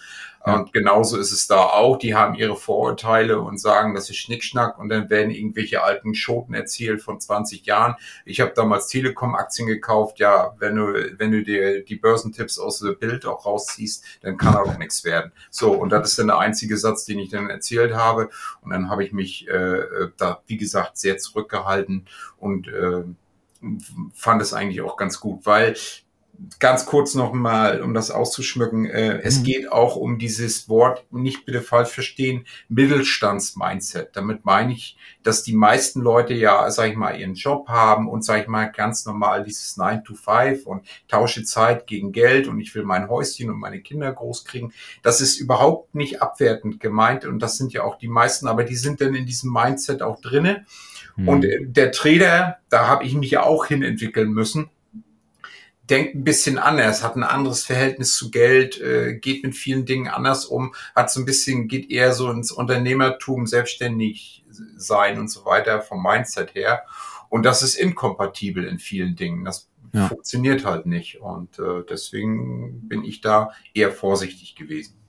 Und genauso ist es da auch. Die haben ihre Vorurteile und sagen, das ist Schnickschnack und dann werden irgendwelche alten Schoten erzählt von 20 Jahren. Ich habe damals Telekom-Aktien gekauft. Ja, wenn du, wenn du dir die Börsentipps aus dem Bild auch rausziehst, dann kann auch nichts werden. So, und das ist dann der einzige Satz, den ich dann erzählt habe. Und dann habe ich mich äh, da, wie gesagt, sehr zurückgehalten und äh, fand es eigentlich auch ganz gut, weil ganz kurz nochmal, um das auszuschmücken, äh, mhm. es geht auch um dieses Wort, nicht bitte falsch verstehen, Mittelstands-Mindset. Damit meine ich, dass die meisten Leute ja, sag ich mal, ihren Job haben und, sag ich mal, ganz normal dieses 9 to 5 und tausche Zeit gegen Geld und ich will mein Häuschen und meine Kinder groß kriegen. Das ist überhaupt nicht abwertend gemeint und das sind ja auch die meisten, aber die sind dann in diesem Mindset auch drinne. Mhm. Und äh, der Trader, da habe ich mich ja auch hin entwickeln müssen denkt ein bisschen anders, hat ein anderes Verhältnis zu Geld, äh, geht mit vielen Dingen anders um, hat so ein bisschen, geht eher so ins Unternehmertum, selbstständig sein und so weiter vom Mindset her. Und das ist inkompatibel in vielen Dingen. Das ja. funktioniert halt nicht. Und äh, deswegen bin ich da eher vorsichtig gewesen.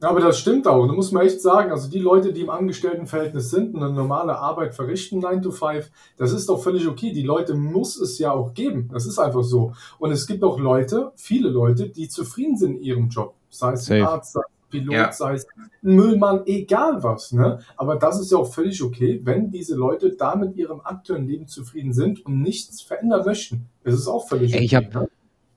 Ja, aber das stimmt auch. Da muss man echt sagen, also die Leute, die im Angestelltenverhältnis sind und eine normale Arbeit verrichten, 9 to 5, das ist doch völlig okay. Die Leute muss es ja auch geben. Das ist einfach so. Und es gibt auch Leute, viele Leute, die zufrieden sind in ihrem Job. Sei es ein Arzt, sei es ein Pilot, ja. sei es ein Müllmann, egal was. Ne? Aber das ist ja auch völlig okay, wenn diese Leute da mit ihrem aktuellen Leben zufrieden sind und nichts verändern möchten. Das ist auch völlig okay. Ich habe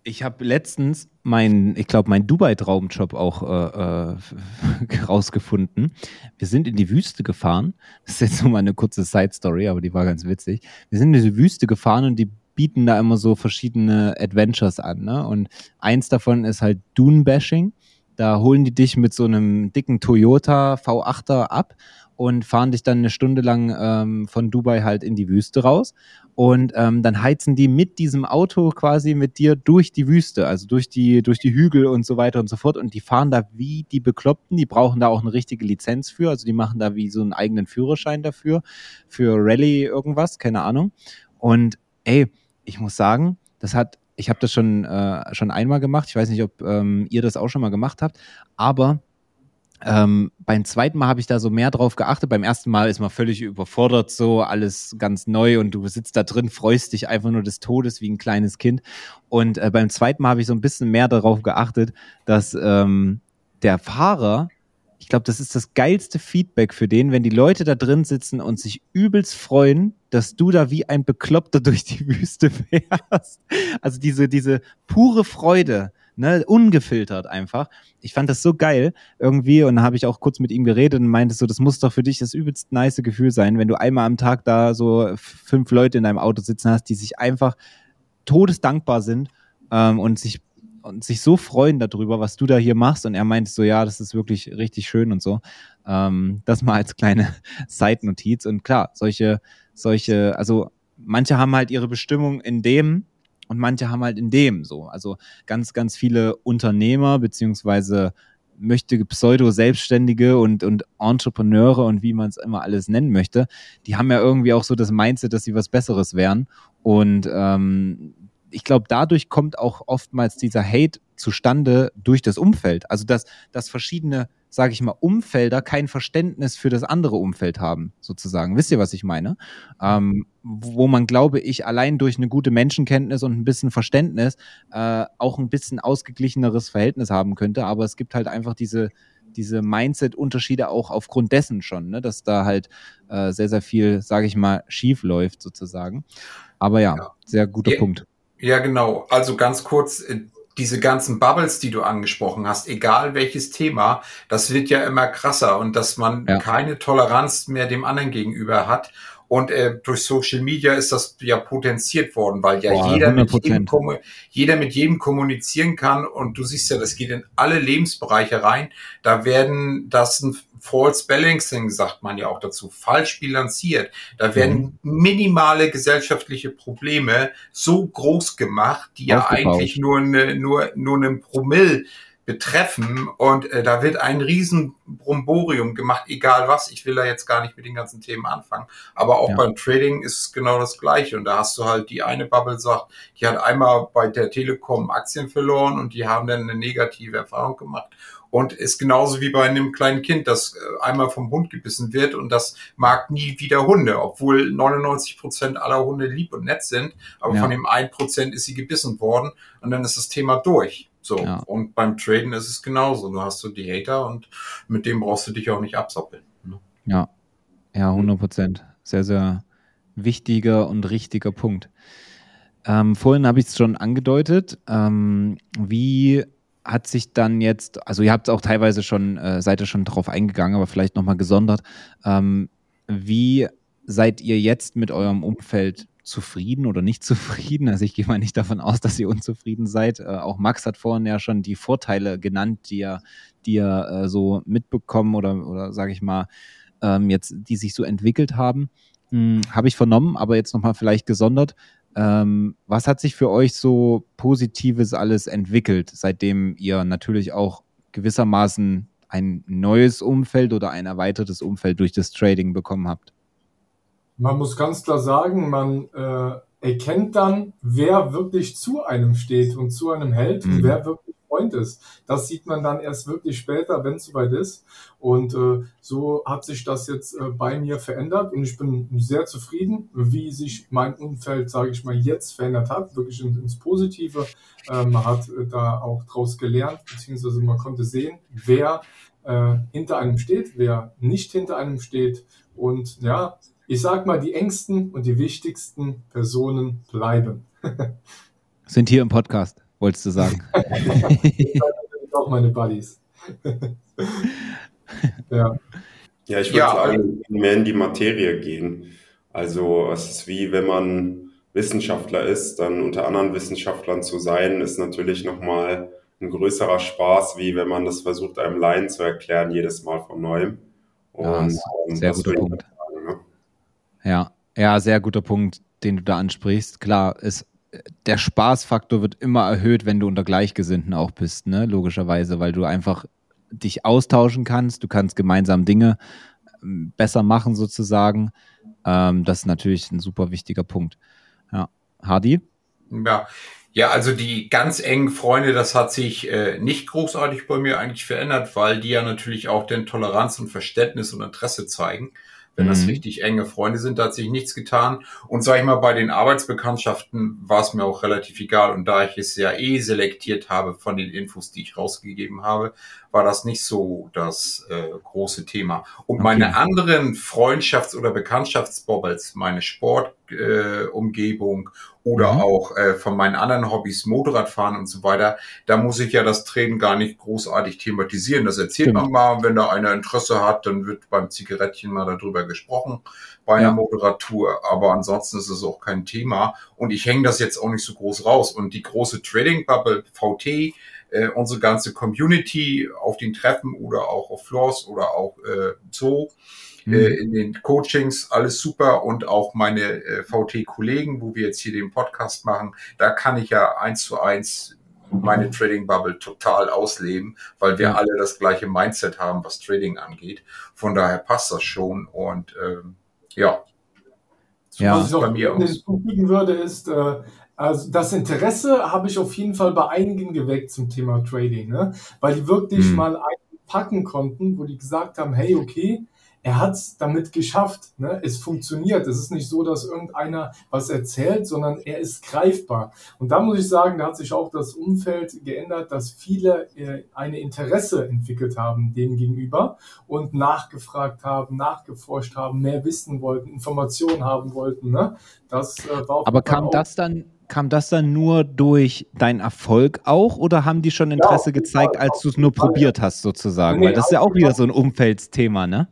Ich habe letztens mein, ich glaube, mein Dubai-Traumjob auch äh, äh, rausgefunden. Wir sind in die Wüste gefahren. Das ist jetzt nur mal eine kurze Side-Story, aber die war ganz witzig. Wir sind in die Wüste gefahren und die bieten da immer so verschiedene Adventures an. Ne? Und eins davon ist halt Dune-Bashing. Da holen die dich mit so einem dicken Toyota V8er ab und fahren dich dann eine Stunde lang ähm, von Dubai halt in die Wüste raus. Und ähm, dann heizen die mit diesem Auto quasi mit dir durch die Wüste, also durch die, durch die Hügel und so weiter und so fort. Und die fahren da wie die Bekloppten, die brauchen da auch eine richtige Lizenz für. Also die machen da wie so einen eigenen Führerschein dafür, für Rallye irgendwas, keine Ahnung. Und ey, ich muss sagen, das hat, ich habe das schon, äh, schon einmal gemacht. Ich weiß nicht, ob ähm, ihr das auch schon mal gemacht habt, aber ähm, beim zweiten Mal habe ich da so mehr drauf geachtet. Beim ersten Mal ist man völlig überfordert, so alles ganz neu und du sitzt da drin, freust dich einfach nur des Todes wie ein kleines Kind. Und äh, beim zweiten Mal habe ich so ein bisschen mehr darauf geachtet, dass ähm, der Fahrer ich glaube, das ist das geilste Feedback für den, wenn die Leute da drin sitzen und sich übelst freuen, dass du da wie ein Bekloppter durch die Wüste fährst. Also diese, diese pure Freude, ne, ungefiltert einfach. Ich fand das so geil irgendwie und habe ich auch kurz mit ihm geredet und meinte so, das muss doch für dich das übelst nice Gefühl sein, wenn du einmal am Tag da so fünf Leute in deinem Auto sitzen hast, die sich einfach todesdankbar sind ähm, und sich und sich so freuen darüber, was du da hier machst. Und er meinte so, ja, das ist wirklich richtig schön und so. Ähm, das mal als kleine Seitennotiz. Und klar, solche, solche, also manche haben halt ihre Bestimmung in dem und manche haben halt in dem so. Also ganz, ganz viele Unternehmer beziehungsweise möchte Pseudo-Selbstständige und, und Entrepreneure und wie man es immer alles nennen möchte, die haben ja irgendwie auch so das Mindset, dass sie was Besseres wären. Und ähm, ich glaube, dadurch kommt auch oftmals dieser Hate zustande durch das Umfeld. Also dass, dass verschiedene, sage ich mal, Umfelder kein Verständnis für das andere Umfeld haben, sozusagen. Wisst ihr, was ich meine? Ähm, wo man, glaube ich, allein durch eine gute Menschenkenntnis und ein bisschen Verständnis äh, auch ein bisschen ausgeglicheneres Verhältnis haben könnte. Aber es gibt halt einfach diese, diese Mindset-Unterschiede auch aufgrund dessen schon, ne? dass da halt äh, sehr, sehr viel, sage ich mal, schief läuft sozusagen. Aber ja, ja. sehr guter ja. Punkt. Ja, genau. Also ganz kurz, äh, diese ganzen Bubbles, die du angesprochen hast, egal welches Thema, das wird ja immer krasser und dass man ja. keine Toleranz mehr dem anderen gegenüber hat. Und äh, durch Social Media ist das ja potenziert worden, weil ja Boah, jeder, mit jedem, jeder mit jedem kommunizieren kann. Und du siehst ja, das geht in alle Lebensbereiche rein. Da werden das ein False Balancing sagt man ja auch dazu, falsch bilanziert. Da werden mhm. minimale gesellschaftliche Probleme so groß gemacht, die ja eigentlich nur, eine, nur, nur einen Promille betreffen und äh, da wird ein riesen Bromborium gemacht, egal was. Ich will da jetzt gar nicht mit den ganzen Themen anfangen, aber auch ja. beim Trading ist es genau das Gleiche und da hast du halt die eine Bubble sagt, die hat einmal bei der Telekom Aktien verloren und die haben dann eine negative Erfahrung gemacht und ist genauso wie bei einem kleinen Kind, das äh, einmal vom Hund gebissen wird und das mag nie wieder Hunde, obwohl 99 Prozent aller Hunde lieb und nett sind, aber ja. von dem 1 Prozent ist sie gebissen worden und dann ist das Thema durch. So. Ja. Und beim Traden ist es genauso. Du hast so die Hater und mit dem brauchst du dich auch nicht absoppeln. Ne? Ja. Ja, 100 Prozent. Sehr, sehr wichtiger und richtiger Punkt. Ähm, vorhin habe ich es schon angedeutet. Ähm, wie hat sich dann jetzt, also ihr habt auch teilweise schon, äh, seid ihr schon drauf eingegangen, aber vielleicht nochmal gesondert. Ähm, wie seid ihr jetzt mit eurem Umfeld zufrieden oder nicht zufrieden? Also ich gehe mal nicht davon aus, dass ihr unzufrieden seid. Äh, auch Max hat vorhin ja schon die Vorteile genannt, die er, die er äh, so mitbekommen oder, oder sage ich mal, ähm, jetzt, die sich so entwickelt haben. Hm, Habe ich vernommen, aber jetzt nochmal vielleicht gesondert. Ähm, was hat sich für euch so Positives alles entwickelt, seitdem ihr natürlich auch gewissermaßen ein neues Umfeld oder ein erweitertes Umfeld durch das Trading bekommen habt? Man muss ganz klar sagen, man äh, erkennt dann, wer wirklich zu einem steht und zu einem hält mhm. und wer wirklich Freund ist. Das sieht man dann erst wirklich später, wenn es soweit ist. Und äh, so hat sich das jetzt äh, bei mir verändert und ich bin sehr zufrieden, wie sich mein Umfeld, sage ich mal, jetzt verändert hat, wirklich in, ins Positive. Äh, man hat äh, da auch draus gelernt, beziehungsweise man konnte sehen, wer äh, hinter einem steht, wer nicht hinter einem steht. Und ja, ich sag mal, die engsten und die wichtigsten Personen bleiben. Sind hier im Podcast wolltest du sagen. auch meine Buddies. ja. Ja, ich würde ja. sagen, mehr in die Materie gehen. Also es ist wie wenn man Wissenschaftler ist, dann unter anderen Wissenschaftlern zu sein, ist natürlich nochmal ein größerer Spaß, wie wenn man das versucht, einem Laien zu erklären, jedes Mal von neuem. Und, ja, ähm, sehr guter Punkt. Sagen, ne? Ja, ja, sehr guter Punkt, den du da ansprichst. Klar, ist der Spaßfaktor wird immer erhöht, wenn du unter Gleichgesinnten auch bist, ne? Logischerweise, weil du einfach dich austauschen kannst, du kannst gemeinsam Dinge ähm, besser machen sozusagen. Ähm, das ist natürlich ein super wichtiger Punkt. Ja, Hardy? Ja, ja, also die ganz engen Freunde, das hat sich äh, nicht großartig bei mir eigentlich verändert, weil die ja natürlich auch den Toleranz und Verständnis und Interesse zeigen. Wenn mhm. das richtig enge Freunde sind, da hat sich nichts getan. Und sag ich mal, bei den Arbeitsbekanntschaften war es mir auch relativ egal. Und da ich es ja eh selektiert habe von den Infos, die ich rausgegeben habe, war das nicht so das äh, große Thema. Und okay. meine anderen Freundschafts- oder Bekanntschaftsbobbles, meine Sportumgebung äh, oder mhm. auch äh, von meinen anderen Hobbys, Motorradfahren und so weiter, da muss ich ja das Training gar nicht großartig thematisieren. Das erzählt Stimmt. man mal, wenn da einer Interesse hat, dann wird beim Zigarettchen mal darüber gesprochen bei einer ja. Motorradtour, aber ansonsten ist es auch kein Thema und ich hänge das jetzt auch nicht so groß raus und die große Trading Bubble VT äh, unsere ganze Community auf den Treffen oder auch auf Floors oder auch äh, so mhm. äh, in den Coachings, alles super und auch meine äh, VT-Kollegen, wo wir jetzt hier den Podcast machen, da kann ich ja eins zu eins meine Trading Bubble total ausleben, weil wir alle das gleiche Mindset haben, was Trading angeht. Von daher passt das schon und ähm, ja. So ja. Was ich mir hinzufügen würde, ist, äh, also das Interesse habe ich auf jeden Fall bei einigen geweckt zum Thema Trading, ne? weil die wirklich hm. mal packen konnten, wo die gesagt haben, hey, okay, er hat es damit geschafft. Ne? Es funktioniert. Es ist nicht so, dass irgendeiner was erzählt, sondern er ist greifbar. Und da muss ich sagen, da hat sich auch das Umfeld geändert, dass viele äh, eine Interesse entwickelt haben dem gegenüber und nachgefragt haben, nachgeforscht haben, mehr wissen wollten, Informationen haben wollten. Ne? Das äh, war Aber kam das dann kam das dann nur durch deinen Erfolg auch oder haben die schon Interesse ja, gezeigt, als du es nur probiert hast, sozusagen? Nee, Weil das ist ja auch wieder so ein Umfeldsthema, ne?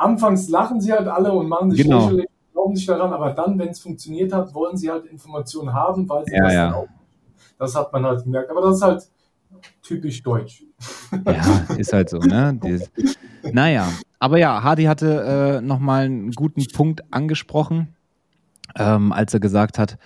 anfangs lachen sie halt alle und machen sich genau. lächerlich, glauben nicht daran, aber dann, wenn es funktioniert hat, wollen sie halt Informationen haben, weil sie ja, das ja. auch. Das hat man halt gemerkt. Aber das ist halt typisch deutsch. Ja, ist halt so, ne? Dieses, naja, aber ja, Hardy hatte äh, nochmal einen guten Punkt angesprochen, ähm, als er gesagt hat,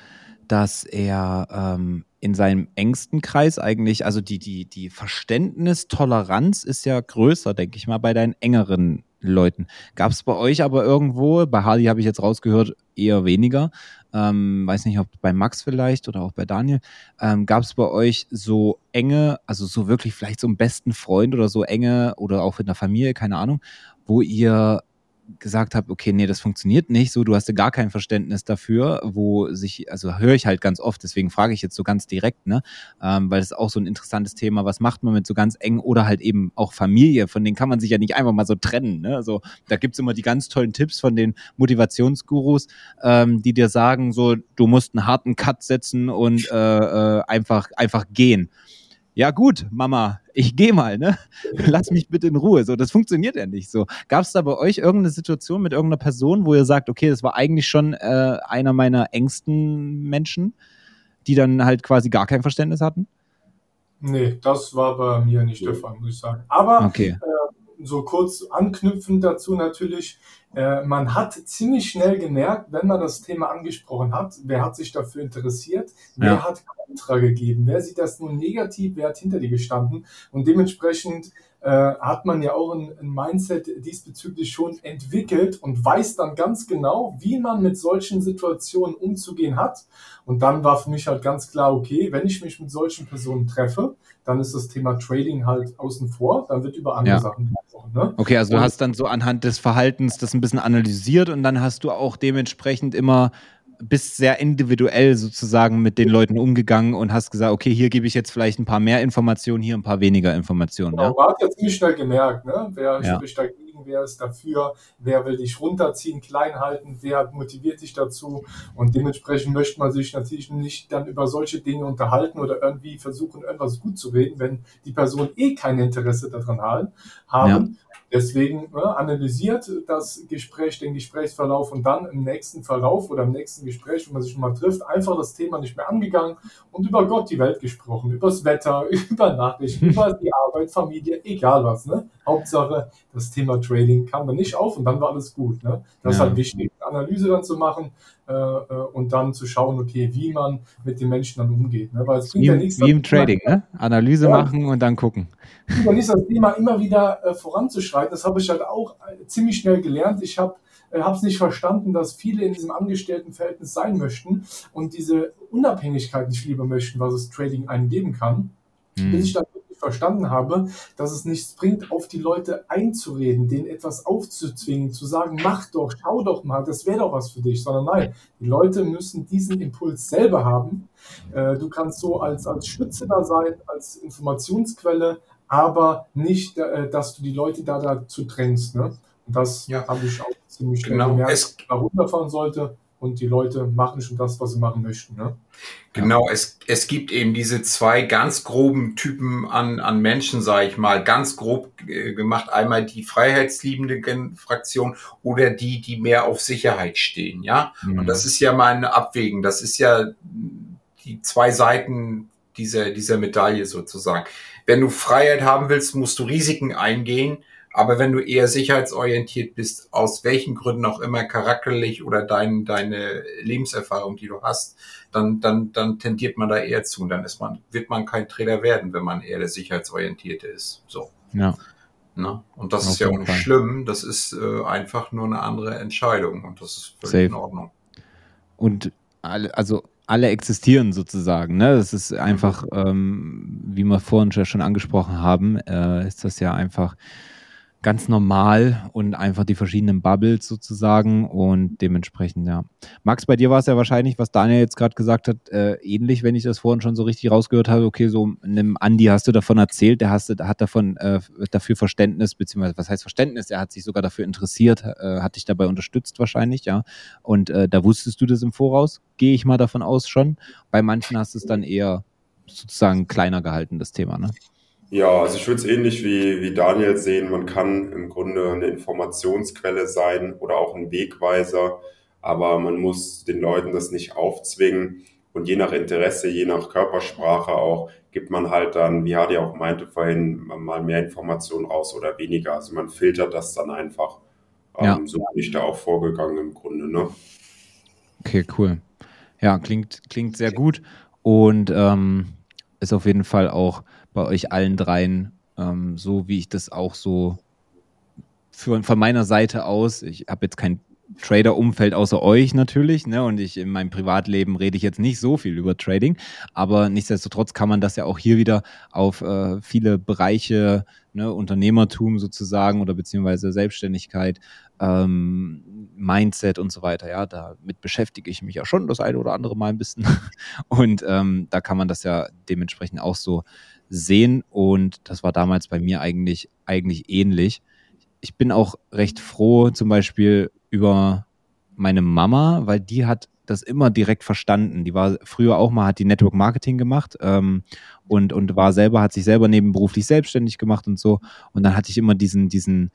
dass er ähm, in seinem engsten Kreis eigentlich, also die, die, die Verständnis, Toleranz ist ja größer, denke ich mal, bei deinen engeren Leuten. Gab es bei euch aber irgendwo, bei Hardy habe ich jetzt rausgehört, eher weniger. Ähm, weiß nicht, ob bei Max vielleicht oder auch bei Daniel. Ähm, Gab es bei euch so enge, also so wirklich vielleicht so einen besten Freund oder so enge oder auch in der Familie, keine Ahnung, wo ihr gesagt habe, okay, nee, das funktioniert nicht so, du hast ja gar kein Verständnis dafür, wo sich, also höre ich halt ganz oft, deswegen frage ich jetzt so ganz direkt, ne, ähm, weil das ist auch so ein interessantes Thema, was macht man mit so ganz eng oder halt eben auch Familie, von denen kann man sich ja nicht einfach mal so trennen, ne, also da gibt's immer die ganz tollen Tipps von den Motivationsgurus, ähm, die dir sagen, so, du musst einen harten Cut setzen und äh, äh, einfach, einfach gehen. Ja gut, Mama, ich gehe mal, ne? Lass mich bitte in Ruhe. So, das funktioniert ja nicht so. Gab es da bei euch irgendeine Situation mit irgendeiner Person, wo ihr sagt, okay, das war eigentlich schon äh, einer meiner engsten Menschen, die dann halt quasi gar kein Verständnis hatten? Nee, das war bei mir nicht der Fall, muss ich sagen. Aber okay. äh, so kurz anknüpfend dazu natürlich, äh, man hat ziemlich schnell gemerkt, wenn man das Thema angesprochen hat, wer hat sich dafür interessiert, wer ja. hat Kontra gegeben, wer sieht das nun negativ, wer hat hinter dir gestanden und dementsprechend äh, hat man ja auch ein, ein, Mindset diesbezüglich schon entwickelt und weiß dann ganz genau, wie man mit solchen Situationen umzugehen hat. Und dann war für mich halt ganz klar, okay, wenn ich mich mit solchen Personen treffe, dann ist das Thema Trading halt außen vor, dann wird über andere ja. Sachen gesprochen. Ne? Okay, also du hast dann so anhand des Verhaltens das ein bisschen analysiert und dann hast du auch dementsprechend immer bist sehr individuell sozusagen mit den Leuten umgegangen und hast gesagt, okay, hier gebe ich jetzt vielleicht ein paar mehr Informationen, hier ein paar weniger Informationen. Genau, ja? Man hat ja ziemlich schnell gemerkt, ne? wer ja. spricht dagegen, wer ist dafür, wer will dich runterziehen, klein halten, wer motiviert dich dazu. Und dementsprechend möchte man sich natürlich nicht dann über solche Dinge unterhalten oder irgendwie versuchen, irgendwas gut zu reden, wenn die Person eh kein Interesse daran haben. Ja. Deswegen ne, analysiert das Gespräch, den Gesprächsverlauf und dann im nächsten Verlauf oder im nächsten Gespräch, wenn man sich mal trifft, einfach das Thema nicht mehr angegangen und über Gott die Welt gesprochen, über das Wetter, über Nachrichten, über die Arbeit, Familie, egal was. Ne? Hauptsache, das Thema Trading kam dann nicht auf und dann war alles gut. Ne? Das ja. ist halt wichtig, Analyse dann zu machen äh, äh, und dann zu schauen, okay, wie man mit den Menschen dann umgeht. Ne? Weil es wie, ja nichts, wie im Trading, ne? Analyse ja, machen und dann gucken. Und nicht das Thema immer wieder äh, voranzuschreiten. Das habe ich halt auch äh, ziemlich schnell gelernt. Ich habe äh, habe es nicht verstanden, dass viele in diesem Angestelltenverhältnis sein möchten und diese Unabhängigkeit nicht lieber möchten, was es Trading einen geben kann. Hm. Bis ich dann verstanden habe, dass es nichts bringt, auf die Leute einzureden, denen etwas aufzuzwingen, zu sagen, mach doch, schau doch mal, das wäre doch was für dich, sondern nein, die Leute müssen diesen Impuls selber haben. Äh, du kannst so als, als Stütze da sein, als Informationsquelle, aber nicht, äh, dass du die Leute da dazu drängst. Ne? Und das ja. habe ich auch ziemlich genau. gemerkt, ich da runterfahren sollte und die Leute machen schon das, was sie machen möchten. Ne? Genau, es, es gibt eben diese zwei ganz groben Typen an, an Menschen, sage ich mal, ganz grob äh, gemacht. Einmal die freiheitsliebende Fraktion oder die, die mehr auf Sicherheit stehen. Ja, mhm. und das ist ja mal eine Abwägen. Das ist ja die zwei Seiten dieser, dieser Medaille sozusagen. Wenn du Freiheit haben willst, musst du Risiken eingehen aber wenn du eher sicherheitsorientiert bist, aus welchen Gründen auch immer charakterlich oder dein, deine Lebenserfahrung, die du hast, dann, dann, dann tendiert man da eher zu. Und dann ist man, wird man kein Trader werden, wenn man eher der Sicherheitsorientierte ist. So. Ja. Na? Und das Auf ist ja auch nicht schlimm. Das ist äh, einfach nur eine andere Entscheidung und das ist völlig Safe. in Ordnung. Und alle, also alle existieren sozusagen. Ne? Das ist einfach, mhm. ähm, wie wir vorhin schon angesprochen haben, äh, ist das ja einfach ganz normal und einfach die verschiedenen Bubbles sozusagen und dementsprechend, ja. Max, bei dir war es ja wahrscheinlich, was Daniel jetzt gerade gesagt hat, äh, ähnlich, wenn ich das vorhin schon so richtig rausgehört habe. Okay, so einem Andi hast du davon erzählt, der, hast, hat davon äh, dafür Verständnis, beziehungsweise was heißt Verständnis? Er hat sich sogar dafür interessiert, äh, hat dich dabei unterstützt wahrscheinlich, ja. Und äh, da wusstest du das im Voraus, gehe ich mal davon aus schon. Bei manchen hast du es dann eher sozusagen kleiner gehalten, das Thema, ne? Ja, also ich würde es ähnlich wie, wie Daniel sehen. Man kann im Grunde eine Informationsquelle sein oder auch ein Wegweiser, aber man muss den Leuten das nicht aufzwingen. Und je nach Interesse, je nach Körpersprache auch, gibt man halt dann, wie Hadi auch meinte vorhin, mal mehr Informationen raus oder weniger. Also man filtert das dann einfach. Ja. Ähm, so bin ich da auch vorgegangen im Grunde. Ne? Okay, cool. Ja, klingt, klingt sehr gut und ähm, ist auf jeden Fall auch bei euch allen dreien, ähm, so wie ich das auch so für, von meiner Seite aus, ich habe jetzt kein Trader-Umfeld außer euch natürlich, ne? Und ich in meinem Privatleben rede ich jetzt nicht so viel über Trading, aber nichtsdestotrotz kann man das ja auch hier wieder auf äh, viele Bereiche, ne, Unternehmertum sozusagen oder beziehungsweise Selbstständigkeit, ähm, Mindset und so weiter. Ja, damit beschäftige ich mich ja schon das eine oder andere Mal ein bisschen. Und ähm, da kann man das ja dementsprechend auch so sehen. Und das war damals bei mir eigentlich, eigentlich ähnlich. Ich bin auch recht froh, zum Beispiel über meine Mama, weil die hat das immer direkt verstanden. Die war früher auch mal, hat die Network Marketing gemacht ähm, und, und war selber, hat sich selber nebenberuflich selbstständig gemacht und so. Und dann hatte ich immer diesen, diesen,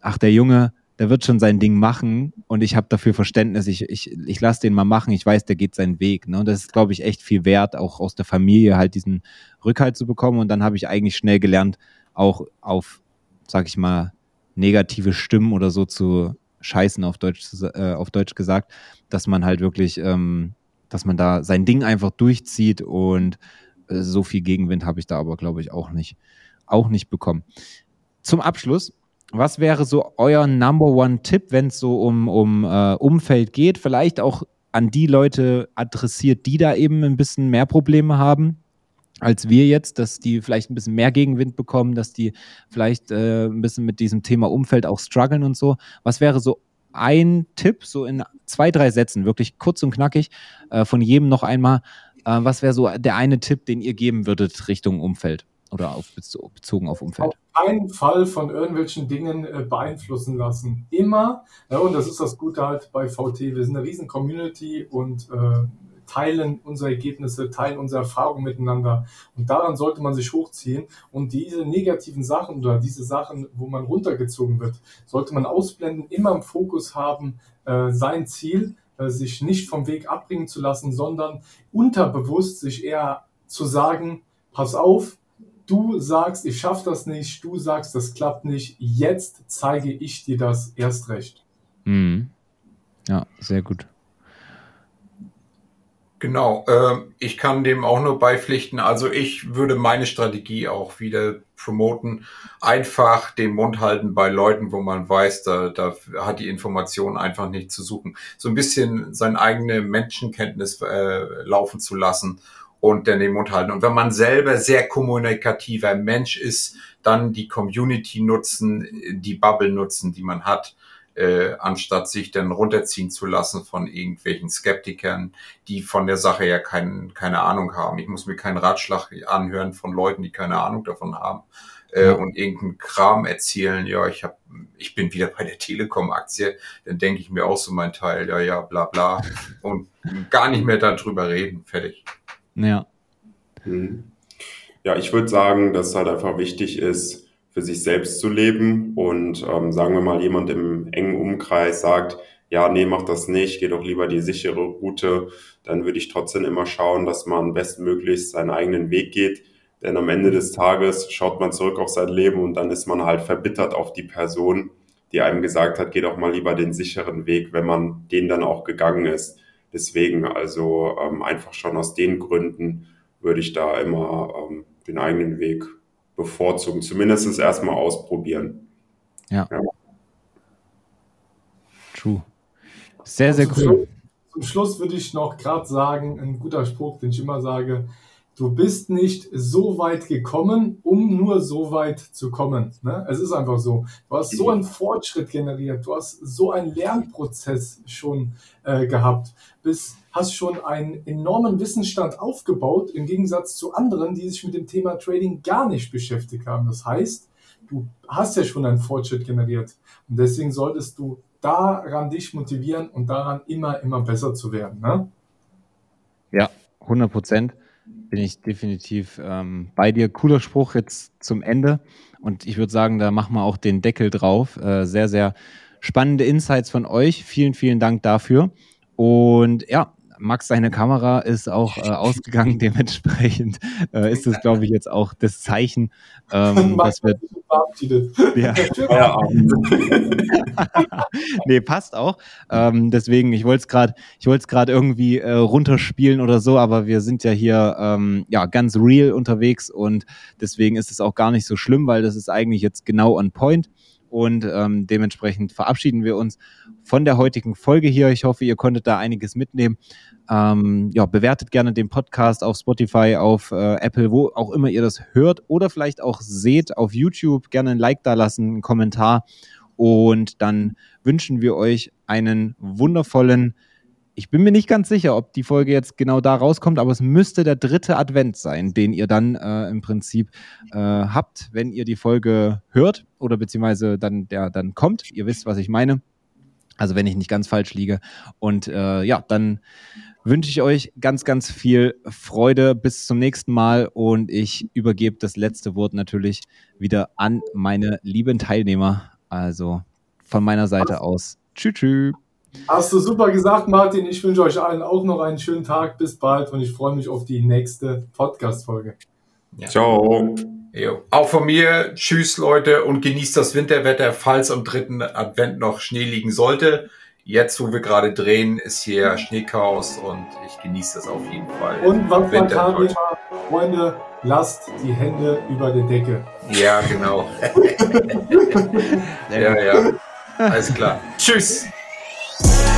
ach, der Junge, der wird schon sein Ding machen und ich habe dafür Verständnis. Ich, ich, ich lasse den mal machen. Ich weiß, der geht seinen Weg. Ne? Und das ist, glaube ich, echt viel wert, auch aus der Familie halt diesen Rückhalt zu bekommen. Und dann habe ich eigentlich schnell gelernt, auch auf, sag ich mal, negative Stimmen oder so zu scheißen, auf Deutsch, äh, auf Deutsch gesagt, dass man halt wirklich, ähm, dass man da sein Ding einfach durchzieht und äh, so viel Gegenwind habe ich da aber, glaube ich, auch nicht, auch nicht bekommen. Zum Abschluss was wäre so euer Number One Tipp, wenn es so um, um äh, Umfeld geht? Vielleicht auch an die Leute adressiert, die da eben ein bisschen mehr Probleme haben als wir jetzt, dass die vielleicht ein bisschen mehr Gegenwind bekommen, dass die vielleicht äh, ein bisschen mit diesem Thema Umfeld auch strugglen und so. Was wäre so ein Tipp, so in zwei, drei Sätzen, wirklich kurz und knackig, äh, von jedem noch einmal, äh, was wäre so der eine Tipp, den ihr geben würdet Richtung Umfeld? Oder auf, bezogen auf Umfeld? Auf keinen Fall von irgendwelchen Dingen äh, beeinflussen lassen. Immer, ja, und das ist das Gute halt bei VT, wir sind eine riesen Community und äh, teilen unsere Ergebnisse, teilen unsere Erfahrungen miteinander. Und daran sollte man sich hochziehen. Und diese negativen Sachen oder diese Sachen, wo man runtergezogen wird, sollte man ausblenden, immer im Fokus haben, äh, sein Ziel, äh, sich nicht vom Weg abbringen zu lassen, sondern unterbewusst sich eher zu sagen, pass auf, du sagst, ich schaffe das nicht, du sagst, das klappt nicht, jetzt zeige ich dir das erst recht. Mhm. Ja, sehr gut. Genau, äh, ich kann dem auch nur beipflichten. Also ich würde meine Strategie auch wieder promoten. Einfach den Mund halten bei Leuten, wo man weiß, da, da hat die Information einfach nicht zu suchen. So ein bisschen seine eigene Menschenkenntnis äh, laufen zu lassen und dann den Mund halten. Und wenn man selber sehr kommunikativer Mensch ist, dann die Community nutzen, die Bubble nutzen, die man hat äh, anstatt sich dann runterziehen zu lassen von irgendwelchen Skeptikern, die von der Sache ja kein, keine Ahnung haben. Ich muss mir keinen Ratschlag anhören von Leuten, die keine Ahnung davon haben äh, ja. und irgendeinen Kram erzählen. Ja, ich habe, ich bin wieder bei der Telekom-Aktie. Dann denke ich mir auch so mein Teil. Ja, ja, bla bla und gar nicht mehr darüber reden. Fertig. Ja. Mhm. Ja, ich würde sagen, dass es halt einfach wichtig ist, für sich selbst zu leben. Und ähm, sagen wir mal, jemand im engen Umkreis sagt, ja, nee, mach das nicht, geh doch lieber die sichere Route, dann würde ich trotzdem immer schauen, dass man bestmöglichst seinen eigenen Weg geht. Denn am Ende des Tages schaut man zurück auf sein Leben und dann ist man halt verbittert auf die Person, die einem gesagt hat, geh doch mal lieber den sicheren Weg, wenn man den dann auch gegangen ist. Deswegen also ähm, einfach schon aus den Gründen würde ich da immer ähm, den eigenen Weg bevorzugen. Zumindest es erstmal ausprobieren. Ja. ja. True. Sehr, sehr also cool. Zum Schluss würde ich noch gerade sagen, ein guter Spruch, den ich immer sage, du bist nicht so weit gekommen, um nur so weit zu kommen. Ne? Es ist einfach so. Du hast so einen Fortschritt generiert, du hast so einen Lernprozess schon äh, gehabt, bis hast schon einen enormen Wissensstand aufgebaut, im Gegensatz zu anderen, die sich mit dem Thema Trading gar nicht beschäftigt haben. Das heißt, du hast ja schon einen Fortschritt generiert. Und deswegen solltest du daran dich motivieren und daran immer, immer besser zu werden. Ne? Ja, 100 Prozent bin ich definitiv ähm, bei dir. Cooler Spruch jetzt zum Ende. Und ich würde sagen, da machen wir auch den Deckel drauf. Äh, sehr, sehr spannende Insights von euch. Vielen, vielen Dank dafür. Und ja, Max, seine Kamera ist auch äh, ausgegangen. Dementsprechend äh, ist es, glaube ich, jetzt auch das Zeichen, ähm, dass wir. Ja. nee, passt auch. Ähm, deswegen, ich wollte es gerade, ich wollte es gerade irgendwie äh, runterspielen oder so, aber wir sind ja hier ähm, ja ganz real unterwegs und deswegen ist es auch gar nicht so schlimm, weil das ist eigentlich jetzt genau on point. Und ähm, dementsprechend verabschieden wir uns von der heutigen Folge hier. Ich hoffe, ihr konntet da einiges mitnehmen. Ähm, ja, bewertet gerne den Podcast auf Spotify, auf äh, Apple, wo auch immer ihr das hört oder vielleicht auch seht auf YouTube. Gerne ein Like da lassen, einen Kommentar. Und dann wünschen wir euch einen wundervollen ich bin mir nicht ganz sicher, ob die Folge jetzt genau da rauskommt, aber es müsste der dritte Advent sein, den ihr dann äh, im Prinzip äh, habt, wenn ihr die Folge hört oder beziehungsweise dann der dann kommt. Ihr wisst, was ich meine. Also wenn ich nicht ganz falsch liege. Und äh, ja, dann wünsche ich euch ganz, ganz viel Freude. Bis zum nächsten Mal und ich übergebe das letzte Wort natürlich wieder an meine lieben Teilnehmer. Also von meiner Seite aus. Tschüss. tschüss. Hast du super gesagt, Martin. Ich wünsche euch allen auch noch einen schönen Tag. Bis bald und ich freue mich auf die nächste Podcast-Folge. Ja. Ciao. Jo. Auch von mir, tschüss Leute und genießt das Winterwetter, falls am dritten Advent noch Schnee liegen sollte. Jetzt, wo wir gerade drehen, ist hier Schneechaos und ich genieße das auf jeden Fall. Und was man kann, Freunde, lasst die Hände über der Decke. Ja, genau. ja, ja. Alles klar. Tschüss. Yeah.